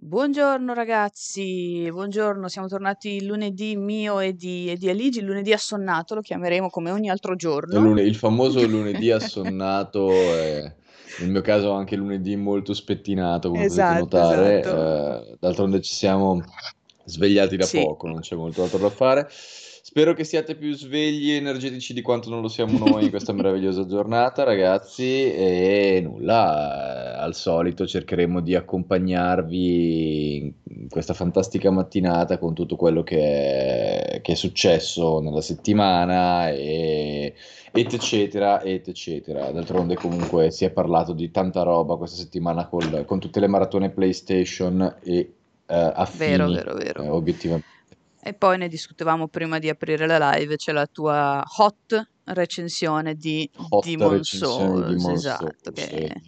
Buongiorno ragazzi, buongiorno, siamo tornati il lunedì mio e di, e di Aligi, il lunedì assonnato, lo chiameremo come ogni altro Il, giorno. lune- il famoso lunedì assonnato, e nel mio caso anche lunedì molto spettinato, come potete Esatto, notare. esatto. Eh, d'altronde ci siamo svegliati da Sì, poco, non c'è molto altro da fare. Spero che siate più svegli e energetici di quanto non lo siamo noi in questa meravigliosa giornata, ragazzi. E nulla, eh, al solito cercheremo di accompagnarvi in questa fantastica mattinata con tutto quello che è, che è successo nella settimana e et cetera, et cetera. D'altronde comunque si è parlato di tanta roba questa settimana col- con tutte le maratone PlayStation e vero, affini, vero, vero. eh, obiettivamente. E poi ne discutevamo prima di aprire la live, c'è la tua hot recensione di Hot Demon Souls, esatto, che eh,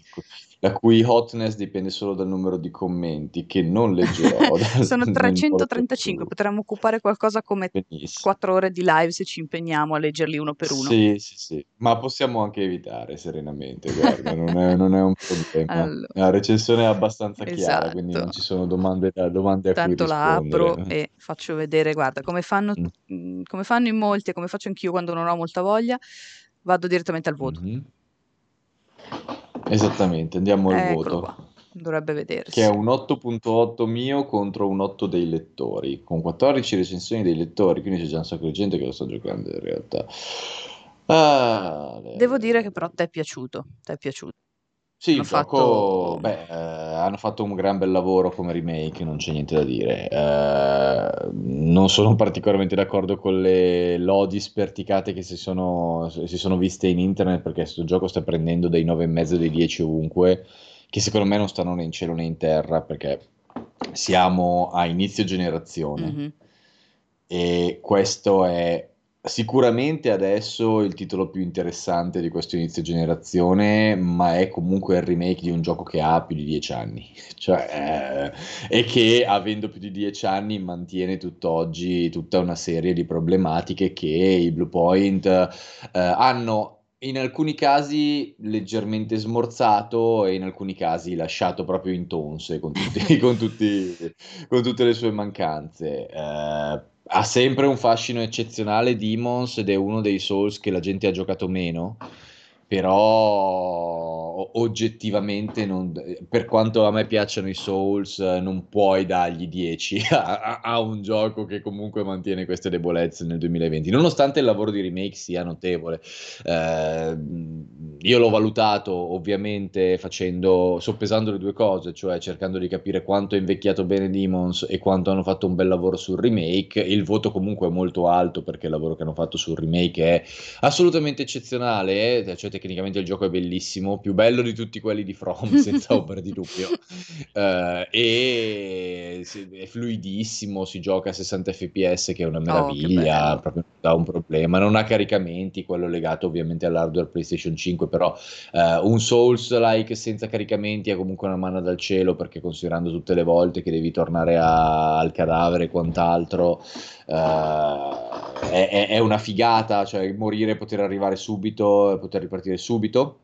la cui hotness dipende solo dal numero di commenti che non leggerò sono nel modo 335, più potremmo occupare qualcosa come benissimo. 4 ore di live se ci impegniamo a leggerli uno per uno. Sì, sì, sì, ma possiamo anche evitare serenamente, guarda, non è, non è un problema. Allora, La recensione è abbastanza chiara, quindi non esatto. ci sono domande, domande a cui Tanto la apro e faccio vedere, guarda, come fanno, Mm. mm, come fanno in molti e come faccio anch'io quando non ho molta voglia, vado direttamente al voto. Mhm. Esattamente, andiamo al Eccolo voto, qua, dovrebbe che è vedersi. un 8.8 mio contro un 8 dei lettori, con 14 recensioni dei lettori, quindi c'è già un sacco di gente che lo sta giocando in realtà. Ah, Devo dire che però te è piaciuto, ti è piaciuto. Sì, Hanno fatto... beh, eh, hanno fatto un gran bel lavoro come remake, non c'è niente da dire. Eh, non sono particolarmente d'accordo con le lodi sperticate che si sono, si sono viste in internet perché questo gioco sta prendendo dei 9,5 dei 10 ovunque, che secondo me non stanno né in cielo né in terra perché siamo a inizio generazione Mhm. e questo è sicuramente adesso il titolo più interessante di questo inizio generazione, ma è comunque il remake di un gioco che ha più di dieci anni, cioè, eh, e che avendo più di dieci anni mantiene tutt'oggi tutta una serie di problematiche che i Blue Point eh, hanno in alcuni casi leggermente smorzato e in alcuni casi lasciato proprio in tonse con tutti, con tutti, con tutte le sue mancanze. Eh, ha sempre un fascino eccezionale Demons ed è uno dei Souls che la gente ha giocato meno, però oggettivamente, non- per quanto a me piacciono i Souls, non puoi dargli 10 a, a- a un gioco che comunque mantiene queste debolezze nel 2020, nonostante il lavoro di remake sia notevole. Eh, io l'ho valutato ovviamente facendo, soppesando le due cose, cioè cercando di capire quanto è invecchiato bene Demons e quanto hanno fatto un bel lavoro sul remake. Il voto comunque è molto alto perché il lavoro che hanno fatto sul remake è assolutamente eccezionale, eh, cioè tecnicamente il gioco è bellissimo, più bello di tutti quelli di From, senza ombra di dubbio. Eh, e è fluidissimo, si gioca a 60 fps che è una Oh, meraviglia, bello. proprio dà un problema, non ha caricamenti, quello legato ovviamente all'hardware PlayStation 5, però eh, un Souls-like senza caricamenti è comunque una manna dal cielo perché considerando tutte le volte che devi tornare a- al cadavere e quant'altro, eh, è, è- è una figata, cioè morire, poter arrivare subito, poter ripartire subito.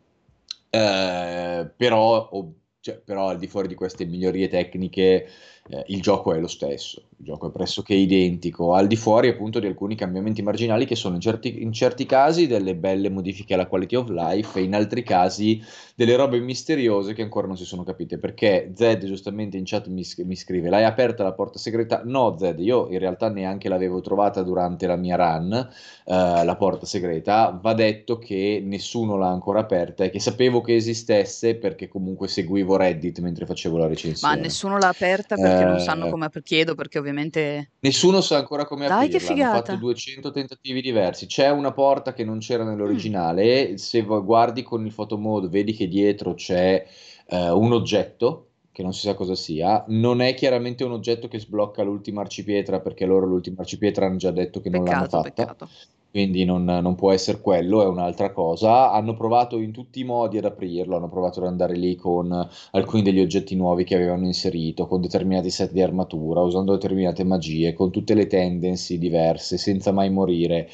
Eh, però, o- cioè, però al di fuori di queste migliorie tecniche, eh, il gioco è lo stesso, il gioco è pressoché identico, al di fuori appunto di alcuni cambiamenti marginali che sono in certi, in certi casi delle belle modifiche alla quality of life e in altri casi delle robe misteriose che ancora non si sono capite. Perché Zed giustamente in chat mi, mi scrive: L'hai aperta la porta segreta? No, Zed, io in realtà neanche l'avevo trovata durante la mia run, eh, la porta segreta. Va detto che nessuno l'ha ancora aperta e che sapevo che esistesse perché comunque seguivo Reddit mentre facevo la Ma recensione. nessuno l'ha aperta perché non sanno Eh, come ap- chiedo, perché ovviamente... Nessuno sa ancora come Dai, che aprirla, hanno fatto figata! 200 tentativi diversi. C'è una porta che non c'era Mm. nell'originale. Se va- guardi con il photo mode, vedi che dietro c'è eh, un oggetto che non si sa cosa sia. Non è chiaramente un oggetto che sblocca l'ultima arcipietra, perché loro l'ultima arcipietra hanno già detto che non l'hanno Peccato, fatta. peccato. Quindi non, non può essere quello, è un'altra cosa. Hanno provato in tutti i modi ad aprirlo, hanno provato ad andare lì con alcuni degli oggetti nuovi che avevano inserito, con determinati set di armatura, usando determinate magie, con tutte le tendency diverse, senza mai morire.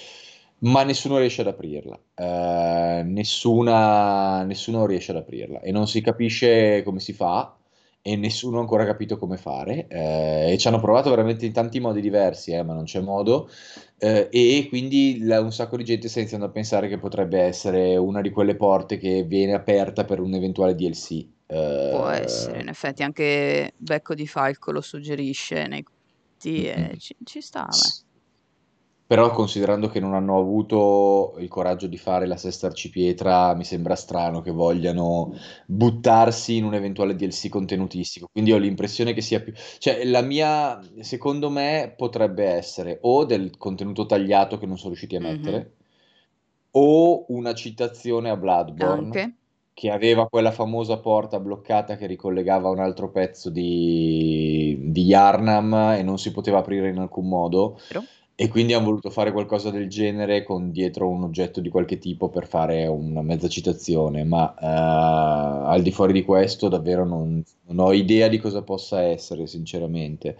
Ma nessuno riesce ad aprirla, Eh, nessuna, nessuno riesce ad aprirla e non si capisce come si fa. E nessuno ha ancora capito come fare eh, e ci hanno provato veramente in tanti modi diversi, eh, ma non c'è modo eh, e quindi la, un sacco di gente sta iniziando a pensare che potrebbe essere una di quelle porte che viene aperta per un eventuale DLC. Può essere, in effetti anche Becco di Falco lo suggerisce nei commenti e ci, ci sta me. Però considerando che non hanno avuto il coraggio di fare la sesta arcipietra, mi sembra strano che vogliano buttarsi in un eventuale DLC contenutistico. Quindi ho l'impressione che sia più... Cioè, la mia, secondo me, potrebbe essere o del contenuto tagliato che non sono riusciti a mettere, mm-hmm. o una citazione a Bloodborne. Anche che aveva quella famosa porta bloccata che ricollegava un altro pezzo di, di Yarnam e non si poteva aprire in alcun modo. Però? E quindi hanno voluto fare qualcosa del genere con dietro un oggetto di qualche tipo per fare una mezza citazione, ma uh, al di fuori di questo davvero non, non, ho idea di cosa possa essere, sinceramente.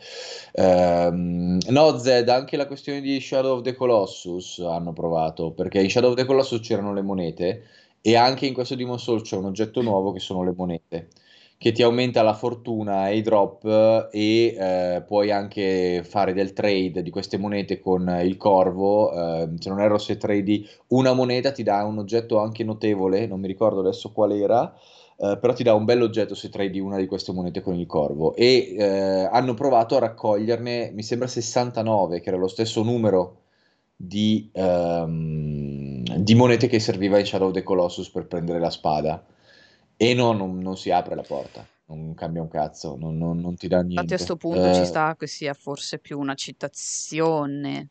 Uh, no, Zed, anche la questione di Shadow of the Colossus hanno provato, perché in Shadow of the Colossus c'erano le monete e anche in questo Demon Soul c'è un oggetto nuovo che sono le monete che ti aumenta la fortuna e i drop e eh, puoi anche fare del trade di queste monete con il corvo. Eh, se non erro, se tradi una moneta ti dà un oggetto anche notevole, non mi ricordo adesso qual era. Uh, però ti dà un bell'oggetto se tradi una di queste monete con il corvo e uh, hanno provato a raccoglierne mi sembra 69 che era lo stesso numero di, um, di monete che serviva in Shadow of the Colossus per prendere la spada e no, non, non si apre la porta, non cambia un cazzo, non, non, non ti dà niente. Infatti a questo punto eh, ci sta che sia forse più una citazione,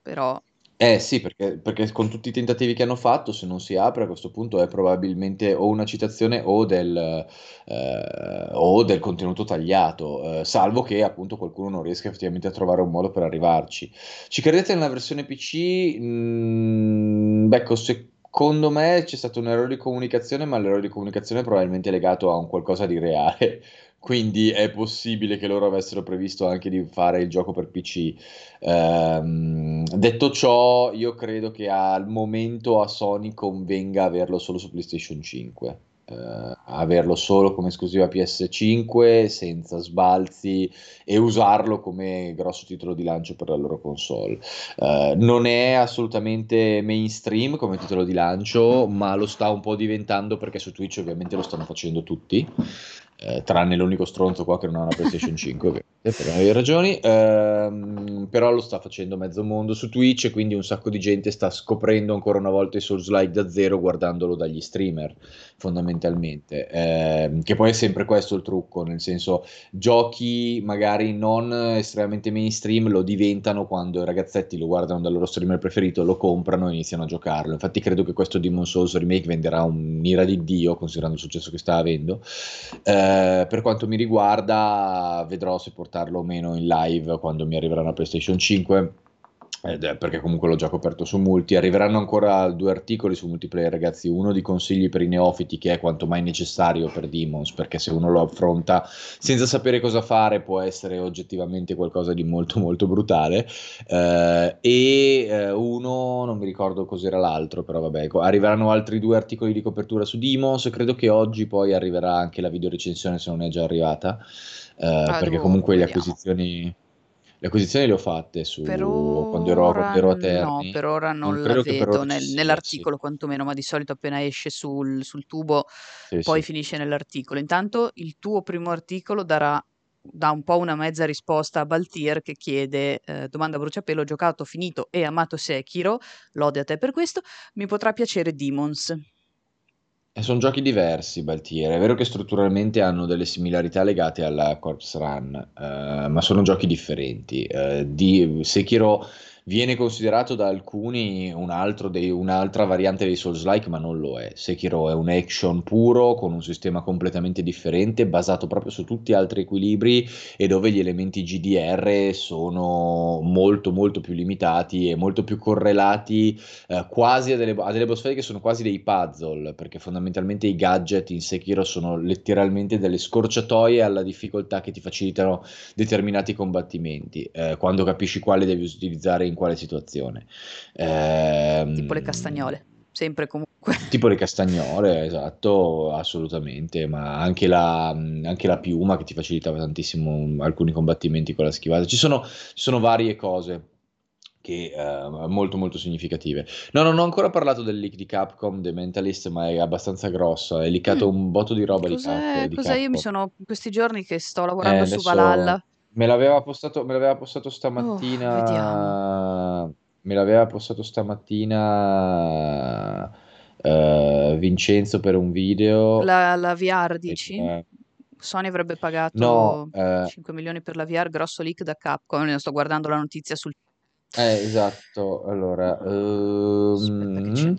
però... Eh sì, perché, perché, con tutti i tentativi che hanno fatto, se non si apre a questo punto è probabilmente o una citazione o del, eh, o del contenuto tagliato, eh, salvo che appunto qualcuno non riesca effettivamente a trovare un modo per arrivarci. Ci credete nella versione PC? Mm, becco, se Secondo me c'è stato un errore di comunicazione, ma l'errore di comunicazione è probabilmente legato a un qualcosa di reale. Quindi è possibile che loro avessero previsto anche di fare il gioco per PC. Ehm, detto ciò, io credo che al momento a Sony convenga averlo solo su PlayStation 5 eh, averlo solo come esclusiva PS5 senza sbalzi e usarlo come grosso titolo di lancio per la loro console. Eh, non è assolutamente mainstream come titolo di lancio, ma lo sta un po' diventando perché su Twitch ovviamente lo stanno facendo tutti eh, tranne l'unico stronzo qua che non ha una PlayStation 5, per varie ragioni, ehm, però lo sta facendo mezzo mondo su Twitch e quindi un sacco di gente sta scoprendo ancora una volta i Souls-like da zero guardandolo dagli streamer, fondamentalmente, ehm, che poi è sempre questo il trucco, nel senso giochi magari non estremamente mainstream lo diventano quando i ragazzetti lo guardano dal loro streamer preferito, lo comprano e iniziano a giocarlo. Infatti credo che questo Demon Souls remake venderà un'ira di Dio, considerando il successo che sta avendo. Eh, eh, per quanto mi riguarda, vedrò se portarlo o meno in live quando mi arriverà una PlayStation 5 eh, perché comunque l'ho già coperto su multi. Arriveranno ancora due articoli su multiplayer, ragazzi. Uno di consigli per i neofiti, che è quanto mai necessario per Demons, perché se uno lo affronta senza sapere cosa fare, può essere oggettivamente qualcosa di molto, molto brutale. Eh, e eh, uno, non mi ricordo cos'era l'altro, però vabbè, arriveranno altri due articoli di copertura su Demons. Credo che oggi poi arriverà anche la videorecensione, se non è già arrivata. Ah, perché comunque le acquisizioni le acquisizioni le ho fatte su quando ero, quando ero a Terni. No, per ora non, non la vedo nel, nell'articolo sì. quantomeno, ma di solito appena esce sul, sul tubo sì, poi sì. finisce nell'articolo. Intanto il tuo primo articolo darà dà un po' una mezza risposta a Baltier che chiede, eh, domanda a bruciapelo, giocato, finito e amato Sekiro, lode a te per questo, mi potrà piacere Demons. E sono giochi diversi, Baltier. È vero che strutturalmente hanno delle similarità legate alla Corpse Run, eh, ma sono giochi differenti. Eh, di Sekiro viene considerato da alcuni un dei, un'altra variante dei Souls-like, ma non lo è. Sekiro è un action puro con un sistema completamente differente, basato proprio su tutti altri equilibri e dove gli elementi GDR sono molto molto più limitati e molto più correlati eh, quasi a delle, a delle boss fight che sono quasi dei puzzle, perché fondamentalmente i gadget in Sekiro sono letteralmente delle scorciatoie alla difficoltà che ti facilitano determinati combattimenti, eh, quando capisci quale devi utilizzare in quale situazione. Eh, tipo le castagnole. sempre comunque. Tipo le castagnole, esatto, assolutamente, ma anche la, anche la, piuma che ti facilitava tantissimo alcuni combattimenti con la schivata. Ci sono, ci sono varie cose che uh, molto molto significative. No, non ho ancora parlato del leak di Capcom, The Mentalist, ma è abbastanza grosso, è leakato mm. un botto di roba cos'è, di, cap- di cos'è? Io mi sono questi giorni che sto lavorando eh, su Valhalla. Me l'aveva postato, me l'aveva postato stamattina. Oh, me l'aveva postato stamattina uh, Vincenzo per un video. La, la VR dici? Eh, Sony avrebbe pagato no, uh, 5 milioni per la VR, grosso leak da Capcom. Sto guardando la notizia sul eh, esatto. Allora, ehm,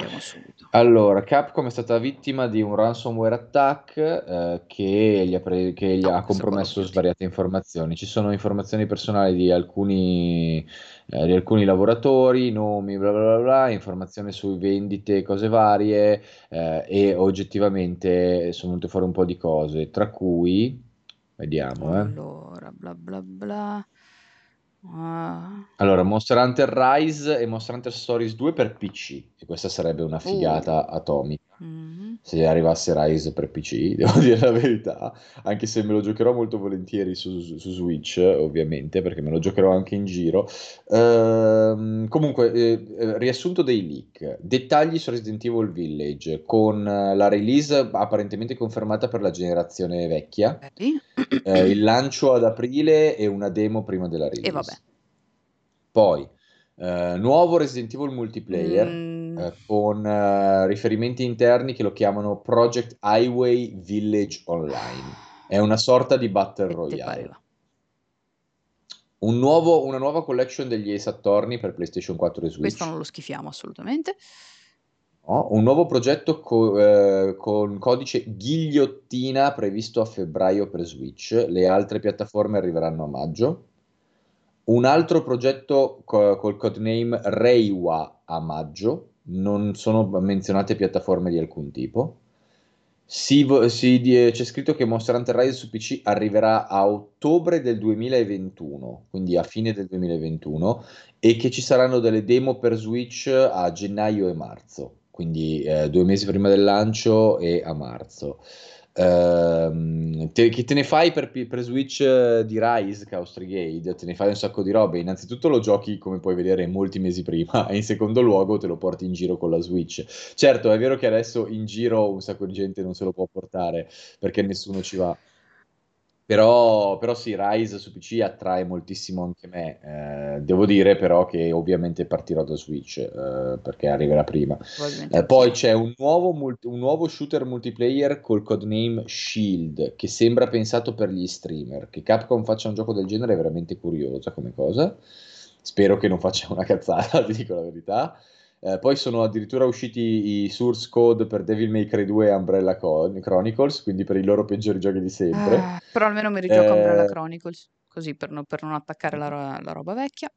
allora, Capcom è stata vittima di un ransomware attack eh, che gli ha, pre- che gli ha compromesso svariate informazioni. Ci sono informazioni personali di alcuni, eh, di alcuni lavoratori, nomi, bla bla bla, bla, informazioni su vendite, cose varie eh, e oggettivamente sono venute fuori un po' di cose, tra cui, vediamo, eh. Allora, bla bla bla. Ah. Allora, Monster Hunter Rise e Monster Hunter Stories 2 per PC, e questa sarebbe una figata uh. atomica. Mm-hmm. Se arrivasse Rise per PC, devo dire la verità, anche se me lo giocherò molto volentieri su, su Switch, ovviamente, perché me lo giocherò anche in giro. Ehm, comunque, eh, eh riassunto dei leak, dettagli su Resident Evil Village, con la release apparentemente confermata per la generazione vecchia, eh, il lancio ad aprile e una demo prima della release. E vabbè. Poi, eh, nuovo Resident Evil multiplayer. Mm eh, con eh, riferimenti interni che lo chiamano Project Highway Village Online. È una sorta di Battle Royale. Un nuovo, una nuova collection degli Ace Attorney per PlayStation 4 e Switch. Questo non lo schifiamo assolutamente. No, un nuovo progetto co- eh, con codice ghigliottina previsto a febbraio per Switch. Le altre piattaforme arriveranno a maggio. Un altro progetto co- col codename Reiwa a maggio non sono menzionate piattaforme di alcun tipo. Si, si, c'è scritto che Monster Hunter Rise su PC arriverà a ottobre del 2021, quindi a fine del 2021, e che ci saranno delle demo per Switch a gennaio e marzo, quindi eh, due mesi prima del lancio e a marzo. Uh, te, che te ne fai per, per Switch uh, di Rise, Chaos Brigade? Te ne fai un sacco di robe. Innanzitutto lo giochi, come puoi vedere, molti mesi prima, e in secondo luogo te lo porti in giro con la Switch. Certo, è vero che adesso in giro un sacco di gente non se lo può portare perché nessuno ci va. Però, però sì, Rise su PC attrae moltissimo anche me. Eh, devo dire però che ovviamente partirò da Switch eh, perché arriverà prima. Eh, poi c'è un nuovo, multi- un nuovo, shooter multiplayer col codename Shield che sembra pensato per gli streamer. Che Capcom faccia un gioco del genere è veramente curiosa come cosa. Spero che non faccia una cazzata, ti dico la verità. Eh, poi sono addirittura usciti i source code per Devil May Cry 2 e Umbrella Chronicles, quindi per i loro peggiori giochi di sempre. Ah, però almeno mi rigioco eh, Umbrella Chronicles, così per, no, per non attaccare la, la, roba vecchia.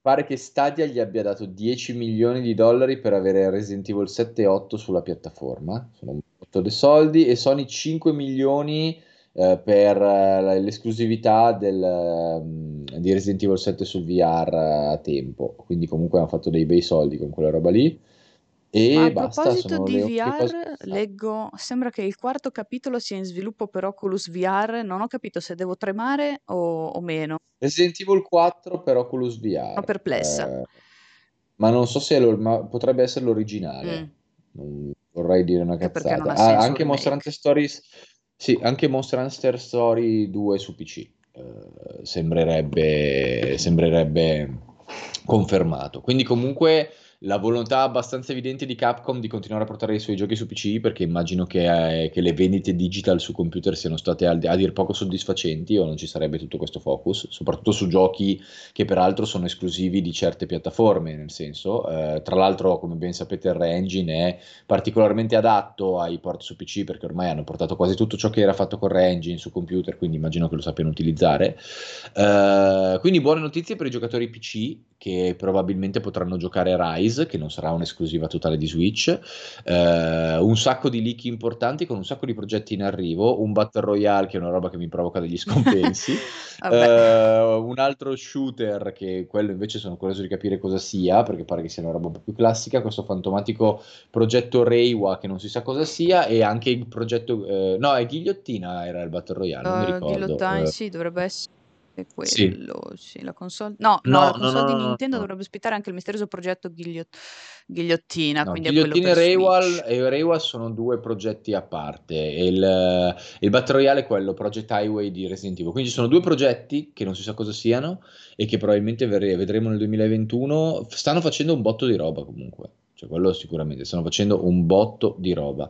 Pare che Stadia gli abbia dato 10 milioni di dollari per avere Resident Evil 7 e 8 sulla piattaforma, sono un botto di soldi, e Sony 5 milioni eh, per eh, l'esclusività del, um, di Resident Evil 7 sul VR eh, a tempo. Quindi comunque hanno fatto dei bei soldi con quella roba lì. E Ma a basta, proposito di VR, leggo, sembra che il quarto capitolo sia in sviluppo per Oculus VR. Non ho capito se devo tremare o, o meno. Resident Evil 4 per Oculus VR. Sono perplessa. Eh, ma non so se lo, ma potrebbe essere l'originale. Mm. Non vorrei dire una cazzata. Ah, anche Monster Hunter Stories sì, anche Monster Hunter Story 2 su PC eh, sembrerebbe, sembrerebbe confermato. Quindi comunque la volontà abbastanza evidente di Capcom di continuare a portare i suoi giochi su PC perché immagino che, eh, che le vendite digital su computer siano state a, a, dir poco soddisfacenti o non ci sarebbe tutto questo focus, soprattutto su giochi che peraltro sono esclusivi di certe piattaforme, nel senso, eh, tra l'altro come ben sapete il Re-Engine è particolarmente adatto ai port su PC perché ormai hanno portato quasi tutto ciò che era fatto con Re-Engine su computer, quindi immagino che lo sappiano utilizzare. Eh, quindi buone notizie per i giocatori PC che probabilmente potranno giocare Rise, che non sarà un'esclusiva totale di Switch, eh, un sacco di leak importanti con un sacco di progetti in arrivo, un Battle Royale che è una roba che mi provoca degli scompensi, eh, un altro shooter che quello invece sono curioso di capire cosa sia, perché pare che sia una roba un po' più classica, questo fantomatico progetto Reiwa che non si sa cosa sia e anche il progetto... Eh, no, è Ghigliottina era il Battle Royale, non uh, mi ricordo. Ghigliottine, uh, sì, dovrebbe essere è quello, sì. sì. la console... No, no, no la console no, no, di Nintendo dovrebbe ospitare anche il misterioso progetto Ghigliot... Ghigliottina, Ghigliottina e Raywall, e Raywall sono due progetti a parte. Il, il Battle Royale è quello, Project Highway di Resident Evil. Quindi sono due progetti che non si sa cosa siano e che probabilmente vedremo nel 2021. Stanno facendo un botto di roba comunque cioè quello sicuramente, stanno facendo un botto di roba.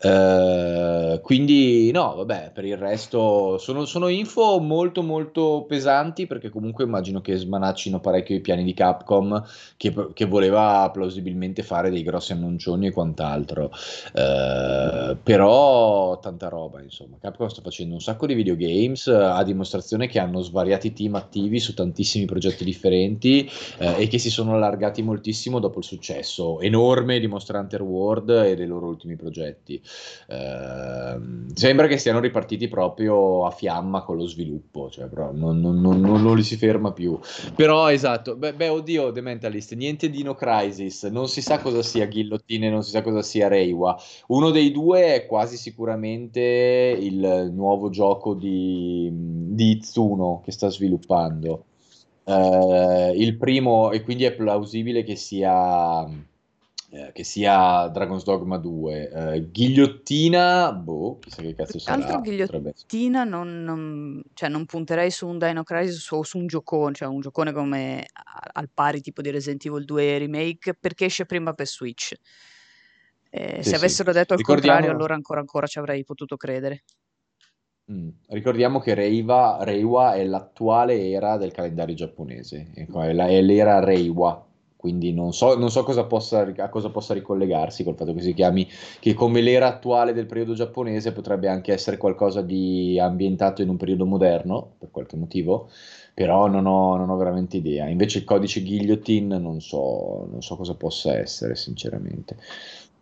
Eh, quindi no, vabbè, per il resto sono, sono, info molto molto pesanti perché comunque immagino che smanaccino parecchio i piani di Capcom che, che voleva plausibilmente fare dei grossi annuncioni e quant'altro. Eh, però tanta roba, insomma. Capcom sta facendo un sacco di videogames a dimostrazione che hanno svariati team attivi su tantissimi progetti differenti eh, e che si sono allargati moltissimo dopo il successo enorme di Monster World e dei loro ultimi progetti. Eh, sembra che siano ripartiti proprio a fiamma con lo sviluppo, cioè non, non, non, non, li si ferma più. Però esatto, beh, beh, oddio, The Mentalist, niente Dino Crisis, non si sa cosa sia Ghigliottine, non si sa cosa sia Reiwa. Uno dei due è quasi sicuramente il nuovo gioco di, di Itsuno che sta sviluppando. Uh, il primo, e quindi è plausibile che sia eh, che sia Dragon's Dogma 2, eh, Ghigliottina, boh, chissà che cazzo sarà. Altro Ghigliottina non, non, cioè non punterei su un Dino Crisis o su un giocone, cioè un giocone come al pari tipo di Resident Evil 2 Remake, perché esce prima per Switch. Eh, sì, se avessero sì. detto il Ricordiamo... contrario, allora ancora ancora ci avrei potuto credere. Mm. Ricordiamo che Reiwa, Reiwa, è l'attuale era del calendario giapponese, è l'era Reiwa, quindi non so, non so cosa possa, a cosa possa ricollegarsi col fatto che si chiami, che come l'era attuale del periodo giapponese potrebbe anche essere qualcosa di ambientato in un periodo moderno, per qualche motivo, però non ho, non ho veramente idea. Invece il codice guillotine non so, non so cosa possa essere, sinceramente.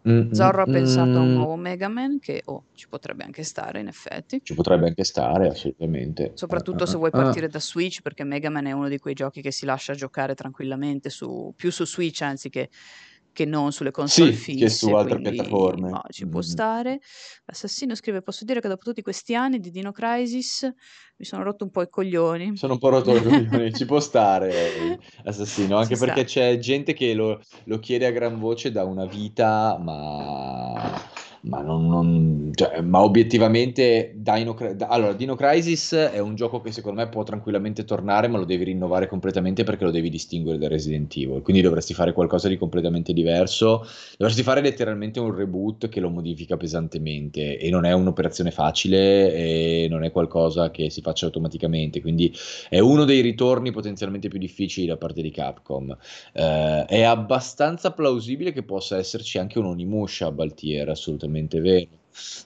Mm, Zorro ha pensato a un nuovo Mega Man che oh, ci potrebbe anche stare, in effetti. Ci potrebbe anche stare, assolutamente. Soprattutto se vuoi ah. partire da Switch, perché Mega Man è uno di quei giochi che si lascia giocare tranquillamente su, più su Switch, anzi che non sulle console sì, fisse, che su altre piattaforme. No, ci può stare. L'assassino scrive: Posso dire che dopo tutti questi anni di Dino Crisis mi sono rotto un po' i coglioni. Sono un po' rotto i coglioni, ci può stare assassino, anche ci perché sta. c'è gente che lo, lo chiede a gran voce da una vita, ma ma, non, non, cioè, ma obiettivamente Dino, allora, Dino Crisis è un gioco che secondo me può tranquillamente tornare, ma lo devi rinnovare completamente perché lo devi distinguere da Resident Evil. Quindi dovresti fare qualcosa di completamente diverso. Dovresti fare letteralmente un reboot che lo modifica pesantemente e non è un'operazione facile e non è qualcosa che si faccia automaticamente. Quindi è uno dei ritorni potenzialmente più difficili da parte di Capcom. Eh, è abbastanza plausibile che possa esserci anche un Onimusha a Baltier, assolutamente assolutamente vero.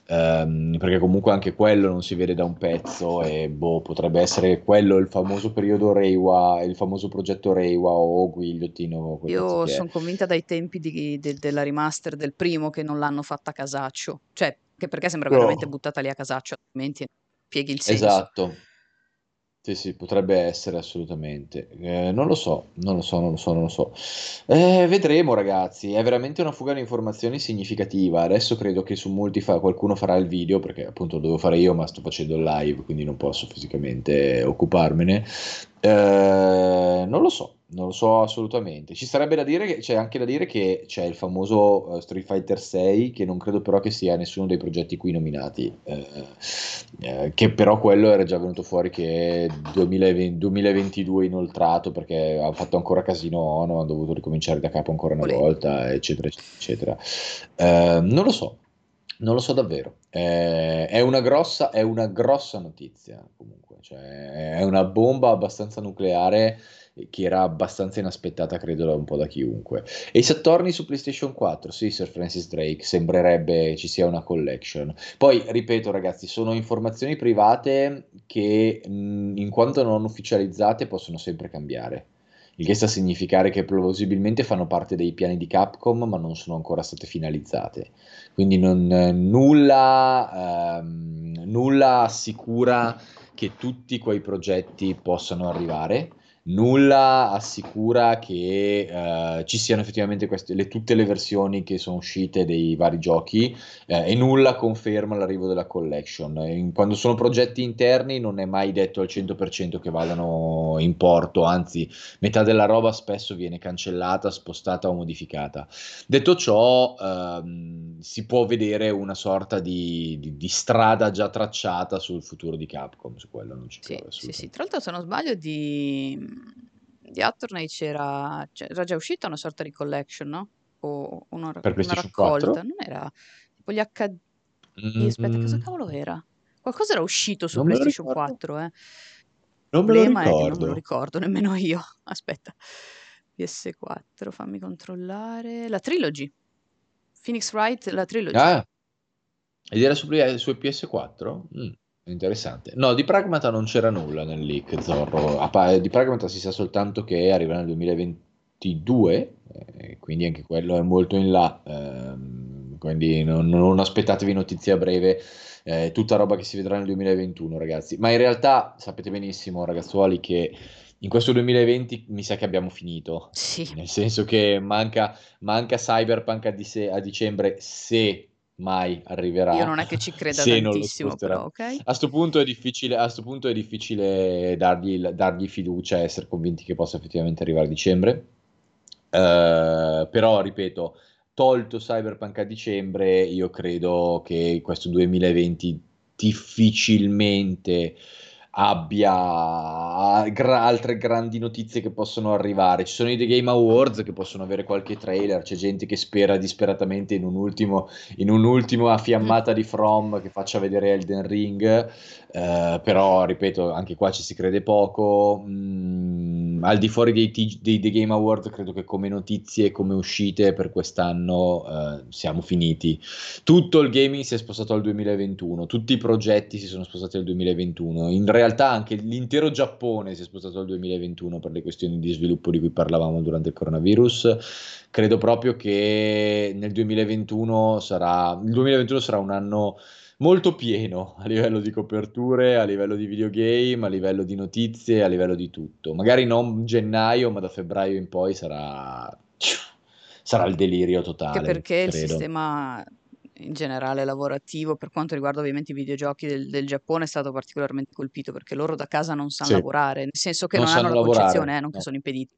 Um, perché comunque anche quello non si vede da un pezzo e boh, potrebbe essere quello il famoso periodo Reiwa, il famoso progetto Reiwa o Guigliottino. Io sono convinta dai tempi di, de, della remaster del primo che non l'hanno fatta a casaccio, cioè che perché sembra veramente buttata lì a casaccio, altrimenti pieghi il senso. Esatto. Sì, sì, potrebbe essere assolutamente. Eh, non lo so, non lo so, non lo so, non lo so. Eh, vedremo, ragazzi. È veramente una fuga di informazioni significativa. Adesso credo che su molti fa- qualcuno farà il video, perché appunto lo devo fare io, ma sto facendo live, quindi non posso fisicamente occuparmene. Eh, non lo so, non lo so assolutamente. Ci sarebbe da dire che c'è anche da dire che c'è il famoso uh, Street Fighter 6, che non credo però che sia nessuno dei progetti qui nominati, eh, eh, che però quello era già venuto fuori che è 2020, 2022 inoltrato perché ha fatto ancora casino Ono, ha dovuto ricominciare da capo ancora una volta, eccetera, eccetera. Eh, non lo so. Non lo so davvero, eh, è, una grossa, è una grossa notizia comunque, cioè, è una bomba abbastanza nucleare che era abbastanza inaspettata, credo, un po' da chiunque. E i Saturni su PlayStation 4, sì, Sir Francis Drake, sembrerebbe ci sia una collection. Poi, ripeto, ragazzi, sono informazioni private che, mh, in quanto non ufficializzate, possono sempre cambiare. Il che sta a significare che plausibilmente fanno parte dei piani di Capcom, ma non sono ancora state finalizzate. Quindi non, nulla, ehm, nulla assicura che tutti quei progetti possano arrivare nulla assicura che uh, ci siano effettivamente queste, le, tutte le versioni che sono uscite dei vari giochi eh, e nulla conferma l'arrivo della collection. In, quando sono progetti interni non è mai detto al 100% che vadano in porto, anzi metà della roba spesso viene cancellata, spostata o modificata. Detto ciò, ehm, si può vedere una sorta di, di, di, strada già tracciata sul futuro di Capcom, su quello non ci sì, sì, sì, tra l'altro se non sbaglio di di Attorney c'era, c'era già uscita una sorta di collection, no? O una, per una raccolta, 4? non era tipo gli HD. Mm, Aspetta, cosa cavolo era? Qualcosa era uscito su PlayStation 4, eh. Non me non me lo ricordo nemmeno io. Aspetta. PS4, fammi controllare. La Trilogy. Phoenix Wright, la Trilogy. Ah, ed era su, su PS4? Mm. Interessante. No, di Pragmata non c'era nulla nel leak Zorro. di Pragmata si sa soltanto che arriva nel 2022, eh, quindi anche quello è molto in là. Ehm, quindi non, non, aspettatevi notizie a breve. Eh, tutta roba che si vedrà nel 2021, ragazzi. Ma in realtà sapete benissimo, ragazzuoli, che in questo 2020 mi sa che abbiamo finito. Sì. Nel senso che manca, manca Cyberpunk a, di- a dicembre se mai arriverà. Io non è che ci creda tantissimo, però, ok? A questo punto è difficile, a sto punto è difficile dargli, dargli fiducia e essere convinti che possa effettivamente arrivare a dicembre. Uh, però, ripeto, tolto Cyberpunk a dicembre, io credo che questo 2020 difficilmente abbia gra- altre grandi notizie che possono arrivare. Ci sono i The Game Awards che possono avere qualche trailer, c'è gente che spera disperatamente in, un ultimo, in un'ultima fiammata di From che faccia vedere Elden Ring, eh, però ripeto, anche qua ci si crede poco. Mm, al di fuori dei, t- dei, The Game Awards credo che come notizie, come uscite per quest'anno eh, siamo finiti. Tutto il gaming si è spostato al 2021, tutti i progetti si sono spostati al 2021. In realtà realtà anche l'intero Giappone si è spostato al 2021 per le questioni di sviluppo di cui parlavamo durante il coronavirus. Credo proprio che nel 2021 sarà, il 2021 sarà un anno molto pieno a livello di coperture, a livello di videogame, a livello di notizie, a livello di tutto. Magari non gennaio, ma da febbraio in poi sarà, sarà il delirio totale. Anche perché credo. il sistema in generale lavorativo, per quanto riguarda ovviamente i videogiochi del, del Giappone, è stato particolarmente colpito perché loro da casa non sanno sì. lavorare, nel senso che non, non hanno la lavorare. concezione, eh, non no. che sono impediti.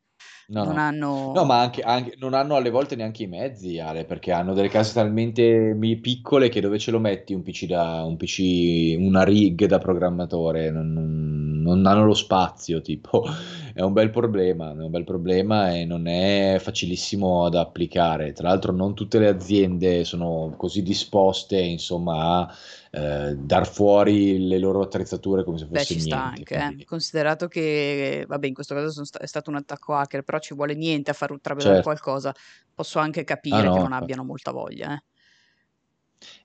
No, non no. hanno... No, ma anche, anche, non hanno alle volte neanche i mezzi, Ale, perché hanno delle case talmente piccole che dove ce lo metti un PC, da, un PC una rig da programmatore? Non, non, non, hanno lo spazio, tipo. È un bel problema, è un bel problema e non è facilissimo da applicare. Tra l'altro non tutte le aziende sono così disposte, insomma, a eh, dar fuori le loro attrezzature come se fosse Beh, ci sta niente. anche, eh. Considerato che, vabbè, in questo caso sta- è stato un attacco hacker, però ci vuole niente a far travelare certo. qualcosa, posso anche capire ah, no, che non abbiano molta voglia, eh.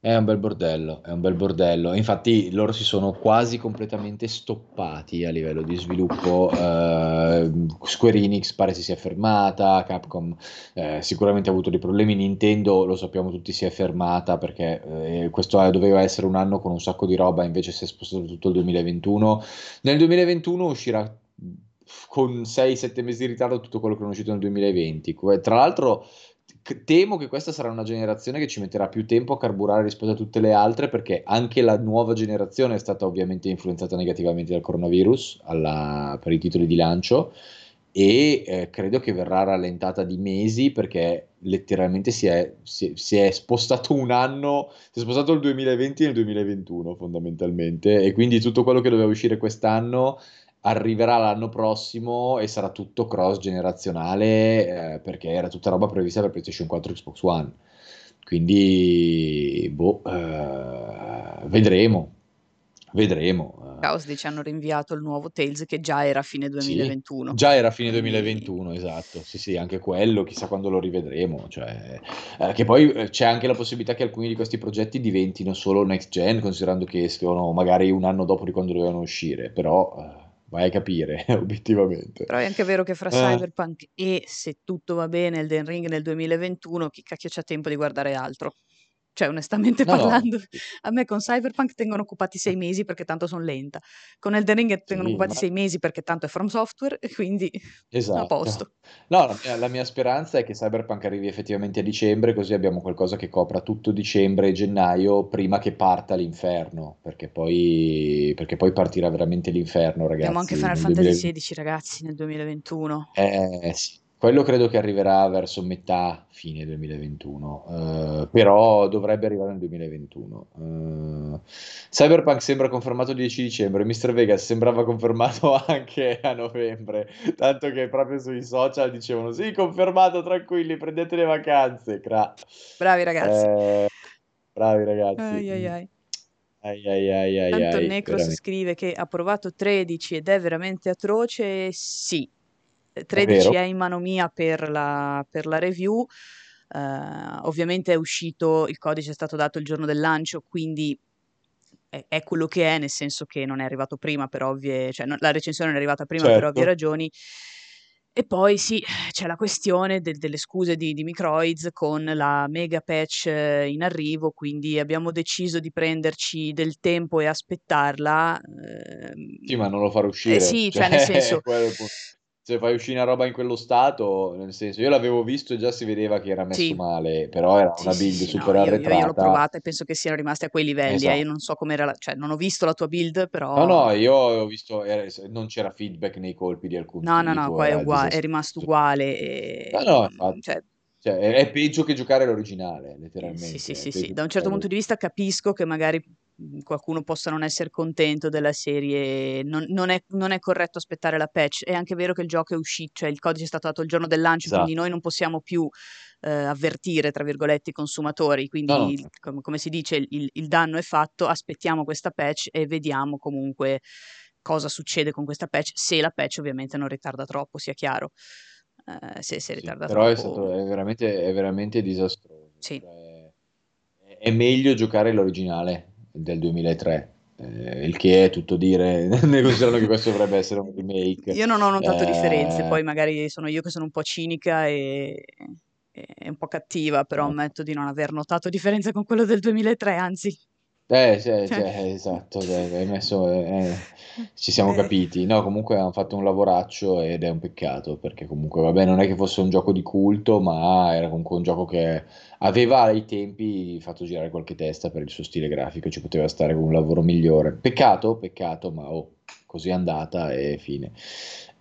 È un bel bordello, è un bel bordello. Infatti loro si sono quasi completamente stoppati a livello di sviluppo. Uh, Square Enix pare si sia fermata, Capcom eh, sicuramente ha avuto dei problemi, Nintendo lo sappiamo tutti si è fermata perché eh, questo doveva essere un anno con un sacco di roba, invece si è spostato tutto il 2021. Nel 2021 uscirà con 6-7 mesi di ritardo tutto quello che è uscito nel 2020. Tra l'altro temo che questa sarà una generazione che ci metterà più tempo a carburare rispetto a tutte le altre perché anche la nuova generazione è stata ovviamente influenzata negativamente dal coronavirus alla, per i titoli di lancio e eh, credo che verrà rallentata di mesi perché letteralmente si è, si, si è, spostato un anno, si è spostato il 2020 nel 2021 fondamentalmente e quindi tutto quello che doveva uscire quest'anno arriverà l'anno prossimo e sarà tutto cross generazionale eh, perché era tutta roba prevista per PlayStation 4 e Xbox One. Quindi, boh, eh, vedremo. Vedremo. Chaos dice hanno rinviato il nuovo Tales che già era fine 2021. Sì, già era fine 2021, Quindi... esatto. Sì, sì, anche quello, chissà quando lo rivedremo. Cioè, eh, che poi eh, c'è anche la possibilità che alcuni di questi progetti diventino solo next gen, considerando che escono magari un anno dopo di quando dovevano uscire, però... Vai a capire, obiettivamente. Però è anche vero che fra eh. Cyberpunk e se tutto va bene Elden Ring nel 2021, chi cacchio c'ha tempo di guardare altro? Cioè, onestamente no, parlando, a me con Cyberpunk tengono occupati sei mesi perché tanto sono lenta. Con Elden Ring tengono sì, occupati ma... sei mesi perché tanto è From Software e quindi esatto. a posto. No, la mia, la mia, speranza è che Cyberpunk arrivi effettivamente a dicembre, così abbiamo qualcosa che copra tutto dicembre e gennaio prima che parta l'inferno, perché poi, perché poi partirà veramente l'inferno, ragazzi. Abbiamo anche Final Fantasy XVI, ragazzi, nel 2021. Eh sì. Quello credo che arriverà verso metà fine 2021, eh, però dovrebbe arrivare nel 2021. Eh, Cyberpunk sembra confermato il 10 dicembre, Mr. Vegas sembrava confermato anche a novembre, tanto che proprio sui social dicevano sì, confermato, tranquilli, prendete le vacanze. Cra. Bravi ragazzi. Eh, bravi ragazzi. Ai ai ai. Ai, ai, ai, ai, Tanto Necros veramente. scrive che ha provato 13 ed è veramente atroce. Sì, 13 è, è in mano mia per la, per la review. Uh, ovviamente è uscito, il codice è stato dato il giorno del lancio, quindi è, è, quello che è, nel senso che non è arrivato prima per ovvie, cioè no, la recensione non è arrivata prima certo. per ovvie ragioni. E poi sì, c'è la questione de- delle scuse di, di Microids con la mega patch eh, in arrivo, quindi abbiamo deciso di prenderci del tempo e aspettarla. Ehm... Sì, ma non lo farò uscire. Eh sì, cioè, cioè nel senso se fai uscire una roba in quello stato, nel senso, io l'avevo visto e già si vedeva che era messo sì. male, però era una build sì, super no, arretrata. Io, io, l'ho provata e penso che siano rimasti a quei livelli, esatto. eh, io non so com'era, la... cioè non ho visto la tua build, però... No, no, io ho visto, era, non c'era feedback nei colpi di alcun No, tipo, no, no, qua è, uguale, è rimasto uguale. E... No, no, infatti. Cioè, cioè, è peggio che giocare l'originale, letteralmente. Sì, sì, sì, sì. Da un certo punto di vista capisco che magari qualcuno possa non essere contento della serie, non, non, è, non, è, corretto aspettare la patch. È anche vero che il gioco è uscito, cioè il codice è stato dato il giorno del lancio, esatto. quindi noi non possiamo più eh, avvertire, tra virgolette, i consumatori. Quindi, no, no. Com- come si dice, il, il, danno è fatto, aspettiamo questa patch e vediamo comunque cosa succede con questa patch, se la patch ovviamente non ritarda troppo, sia chiaro. Eh, se, se ritarda sì, però troppo... Però è, è, veramente, è veramente disastroso. Sì. Cioè, è meglio giocare l'originale del 2003. Eh, il che è tutto dire, ne considerano che questo dovrebbe essere un remake. Io non ho notato eh... differenze, poi magari sono io che sono un po' cinica e, e un po' cattiva, però ammetto di non aver notato differenze con quello del 2003, anzi. Eh, cioè, cioè, esatto, hai messo, eh, ci siamo eh. capiti. No, comunque hanno fatto un lavoraccio ed è un peccato perché comunque, vabbè, non è che fosse un gioco di culto, ma era comunque un gioco che aveva ai tempi fatto girare qualche testa per il suo stile grafico, ci poteva stare con un lavoro migliore. Peccato, peccato, ma oh, così è andata e fine.